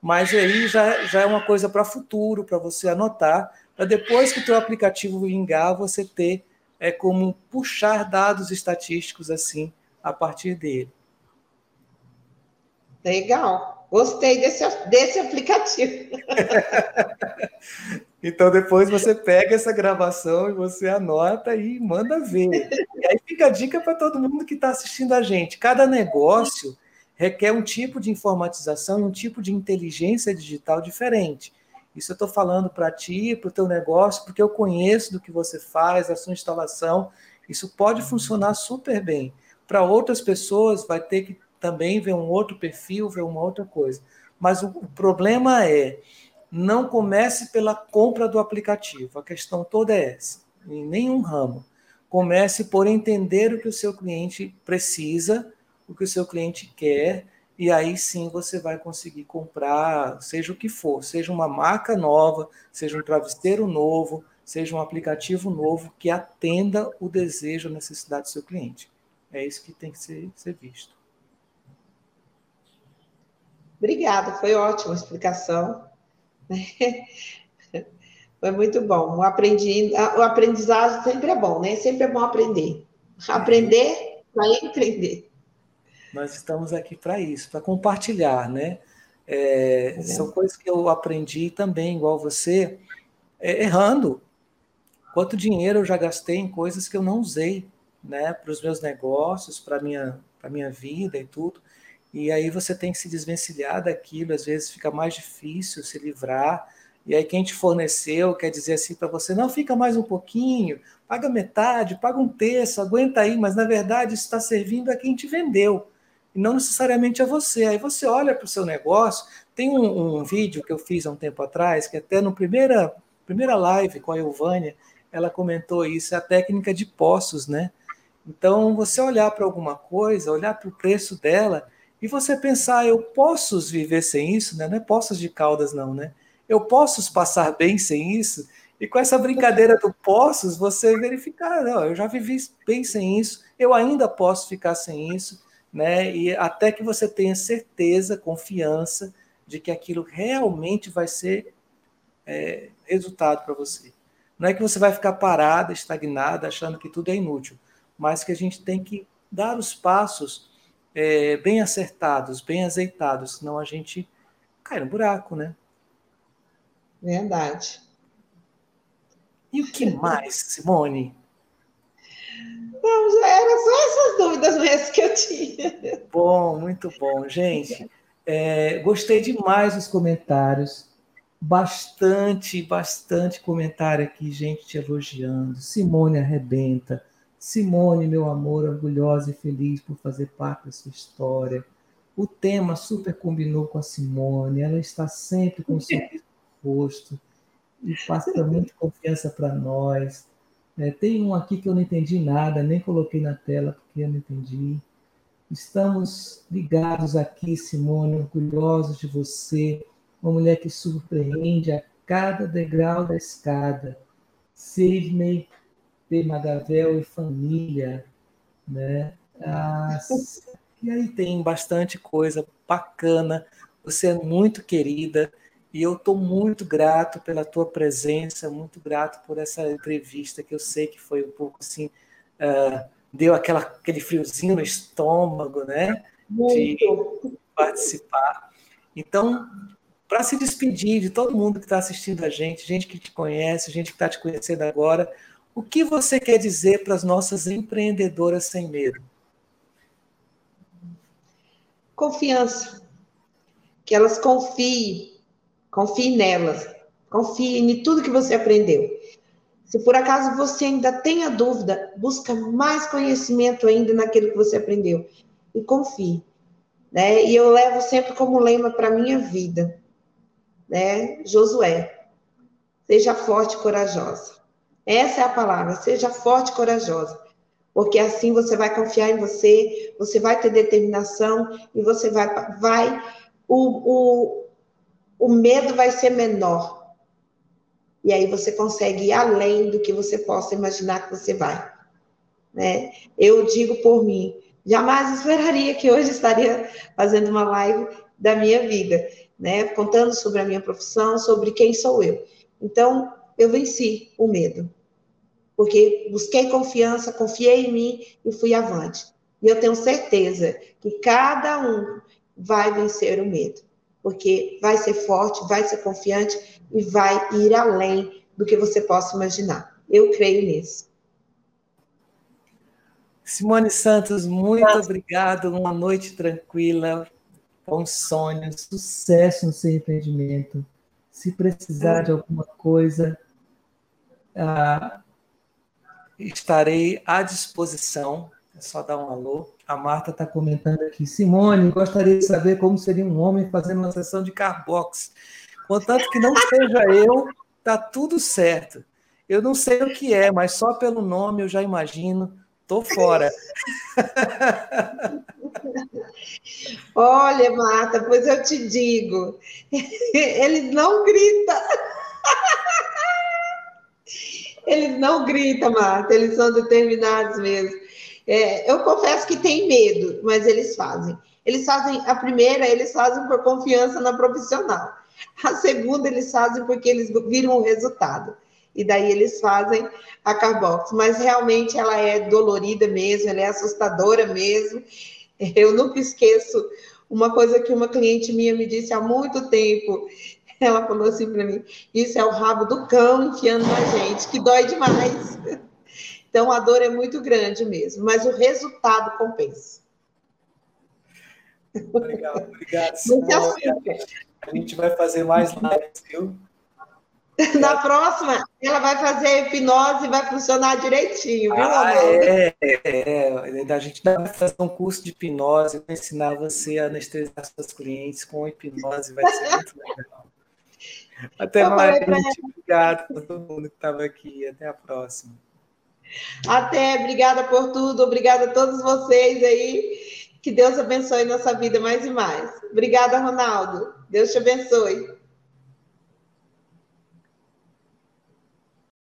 Speaker 1: mas aí já, já é uma coisa para futuro, para você anotar, para depois que o teu aplicativo vingar, você ter é como puxar dados estatísticos assim a partir dele.
Speaker 2: Legal. Gostei desse, desse aplicativo.
Speaker 1: Então depois você pega essa gravação e você anota e manda ver. E aí fica a dica para todo mundo que está assistindo a gente. Cada negócio requer um tipo de informatização e um tipo de inteligência digital diferente. Isso eu estou falando para ti, para o teu negócio, porque eu conheço do que você faz, a sua instalação. Isso pode funcionar super bem. Para outras pessoas, vai ter que também ver um outro perfil, ver uma outra coisa. Mas o, problema é não comece pela compra do aplicativo. A questão toda é essa, em nenhum ramo. Comece por entender o que o seu cliente precisa, o que o seu cliente quer, e aí sim você vai conseguir comprar, seja o que for, seja uma marca nova, seja um travesseiro novo, seja um aplicativo novo que atenda o desejo, a necessidade do seu cliente. É isso que tem que ser, ser visto.
Speaker 2: Obrigada, foi ótima a explicação. Foi muito bom. O, aprendi, o aprendizado sempre é bom, né? Sempre é bom aprender. Aprender para empreender.
Speaker 1: Nós estamos aqui para isso, para compartilhar, né? É, é. São coisas que eu aprendi também, igual você, é, errando. Quanto dinheiro eu já gastei em coisas que eu não usei, né? Para os meus negócios, para minha para minha vida e tudo. E aí você tem que se desvencilhar daquilo, às vezes fica mais difícil se livrar. E aí quem te forneceu quer dizer assim para você, não, fica mais um pouquinho, paga metade, paga um terço, aguenta aí, mas na verdade isso está servindo a quem te vendeu, e não necessariamente a você. Aí você olha para o seu negócio, tem um, um, vídeo que eu fiz há um tempo atrás, que até no primeira, primeira live com a Elvânia, ela comentou isso, é a técnica de poços, né? Então, você olhar para alguma coisa, olhar para o preço dela e você pensar, eu posso viver sem isso, né? Não é Poços de Caldas, não, né? Eu posso passar bem sem isso? E com essa brincadeira do poços, você verificar, não, eu já vivi bem sem isso, eu ainda posso ficar sem isso, né? E até que você tenha certeza, confiança de que aquilo realmente vai ser é, resultado para você. Não é que você vai ficar parada, estagnada, achando que tudo é inútil, mas que a gente tem que dar os passos é, bem acertados, bem azeitados, senão a gente cai no buraco, né?
Speaker 2: Verdade.
Speaker 1: E o que mais, Simone?
Speaker 2: Não, eram só essas dúvidas mesmo que eu tinha.
Speaker 1: Bom, muito bom. Gente, é, gostei demais dos comentários. Bastante, bastante comentário aqui, gente te elogiando. Simone arrebenta. Simone, meu amor, orgulhosa e feliz por fazer parte da sua história. O tema super combinou com a Simone, ela está sempre com o seu rosto e passa muita confiança para nós. É, tem um aqui que eu não entendi nada, nem coloquei na tela porque eu não entendi. Estamos ligados aqui, Simone, orgulhosos de você, uma mulher que surpreende a cada degrau da escada. Sidney ter Magavel e família, né? Ah, e aí tem bastante coisa bacana. Você é muito querida e eu estou muito grato pela tua presença, muito grato por essa entrevista que eu sei que foi um pouco assim, uh, deu aquela, aquele friozinho no estômago, né? De participar. Então, para se despedir de todo mundo que está assistindo a gente, gente que te conhece, gente que está te conhecendo agora, o que você quer dizer para as nossas empreendedoras sem medo?
Speaker 2: Confiança. Que elas confiem, confiem nelas, confiem em tudo que você aprendeu. Se por acaso você ainda tem a dúvida, busca mais conhecimento ainda naquilo que você aprendeu e confie. Né? E eu levo sempre como lema para a minha vida, né? Josué, seja forte e corajosa. Essa é a palavra. Seja forte e corajosa. Porque assim você vai confiar em você, você vai ter determinação e você vai. vai o, o, o medo vai ser menor. E aí você consegue ir além do que você possa imaginar que você vai. Né? Eu digo por mim, jamais esperaria que hoje estaria fazendo uma live da minha vida, né? Contando sobre a minha profissão, sobre quem sou eu. Então, eu venci o medo porque busquei confiança, confiei em mim e fui avante. E eu tenho certeza que cada um vai vencer o medo. porque vai ser forte, vai ser confiante e vai ir além do que você possa imaginar. Eu creio nisso.
Speaker 1: Simone Santos, muito obrigado. Uma noite tranquila, bons sonhos, sucesso no seu empreendimento. Se precisar de alguma coisa, ah, estarei à disposição. É só dar um alô. A Marta está comentando aqui. Simone, gostaria de saber como seria um homem fazendo uma sessão de carbox. Contanto que não seja eu, tá tudo certo. Eu não sei o que é, mas só pelo nome eu já imagino Tô fora.
Speaker 2: Olha, Marta, pois eu te digo, eles não gritam. Eles não gritam, Marta, eles são determinados mesmo. É, eu confesso que tem medo, mas eles fazem. Eles fazem a primeira, eles fazem por confiança na profissional. A segunda, eles fazem porque eles viram o resultado e daí eles fazem a Carbox. Mas realmente ela é dolorida mesmo, ela é assustadora mesmo. Eu nunca esqueço uma coisa que uma cliente minha me disse há muito tempo. Ela falou assim para mim: Isso é o rabo do cão enfiando na gente, que dói demais. Então a dor é muito grande mesmo, mas o resultado compensa.
Speaker 1: Legal, obrigado. A gente vai fazer mais lives, viu?
Speaker 2: Na próxima, ela vai fazer a hipnose e vai funcionar direitinho, viu,
Speaker 1: ah, é, é, é, A gente vai fazer um curso de hipnose para ensinar você a anestesiar seus clientes com hipnose, vai ser muito legal. Até mais, gente. Obrigado a todo mundo que estava aqui. Até a próxima.
Speaker 2: Até, obrigada por tudo, obrigada a todos vocês aí. Que Deus abençoe nossa vida mais e mais. Obrigada, Ronaldo. Deus te abençoe.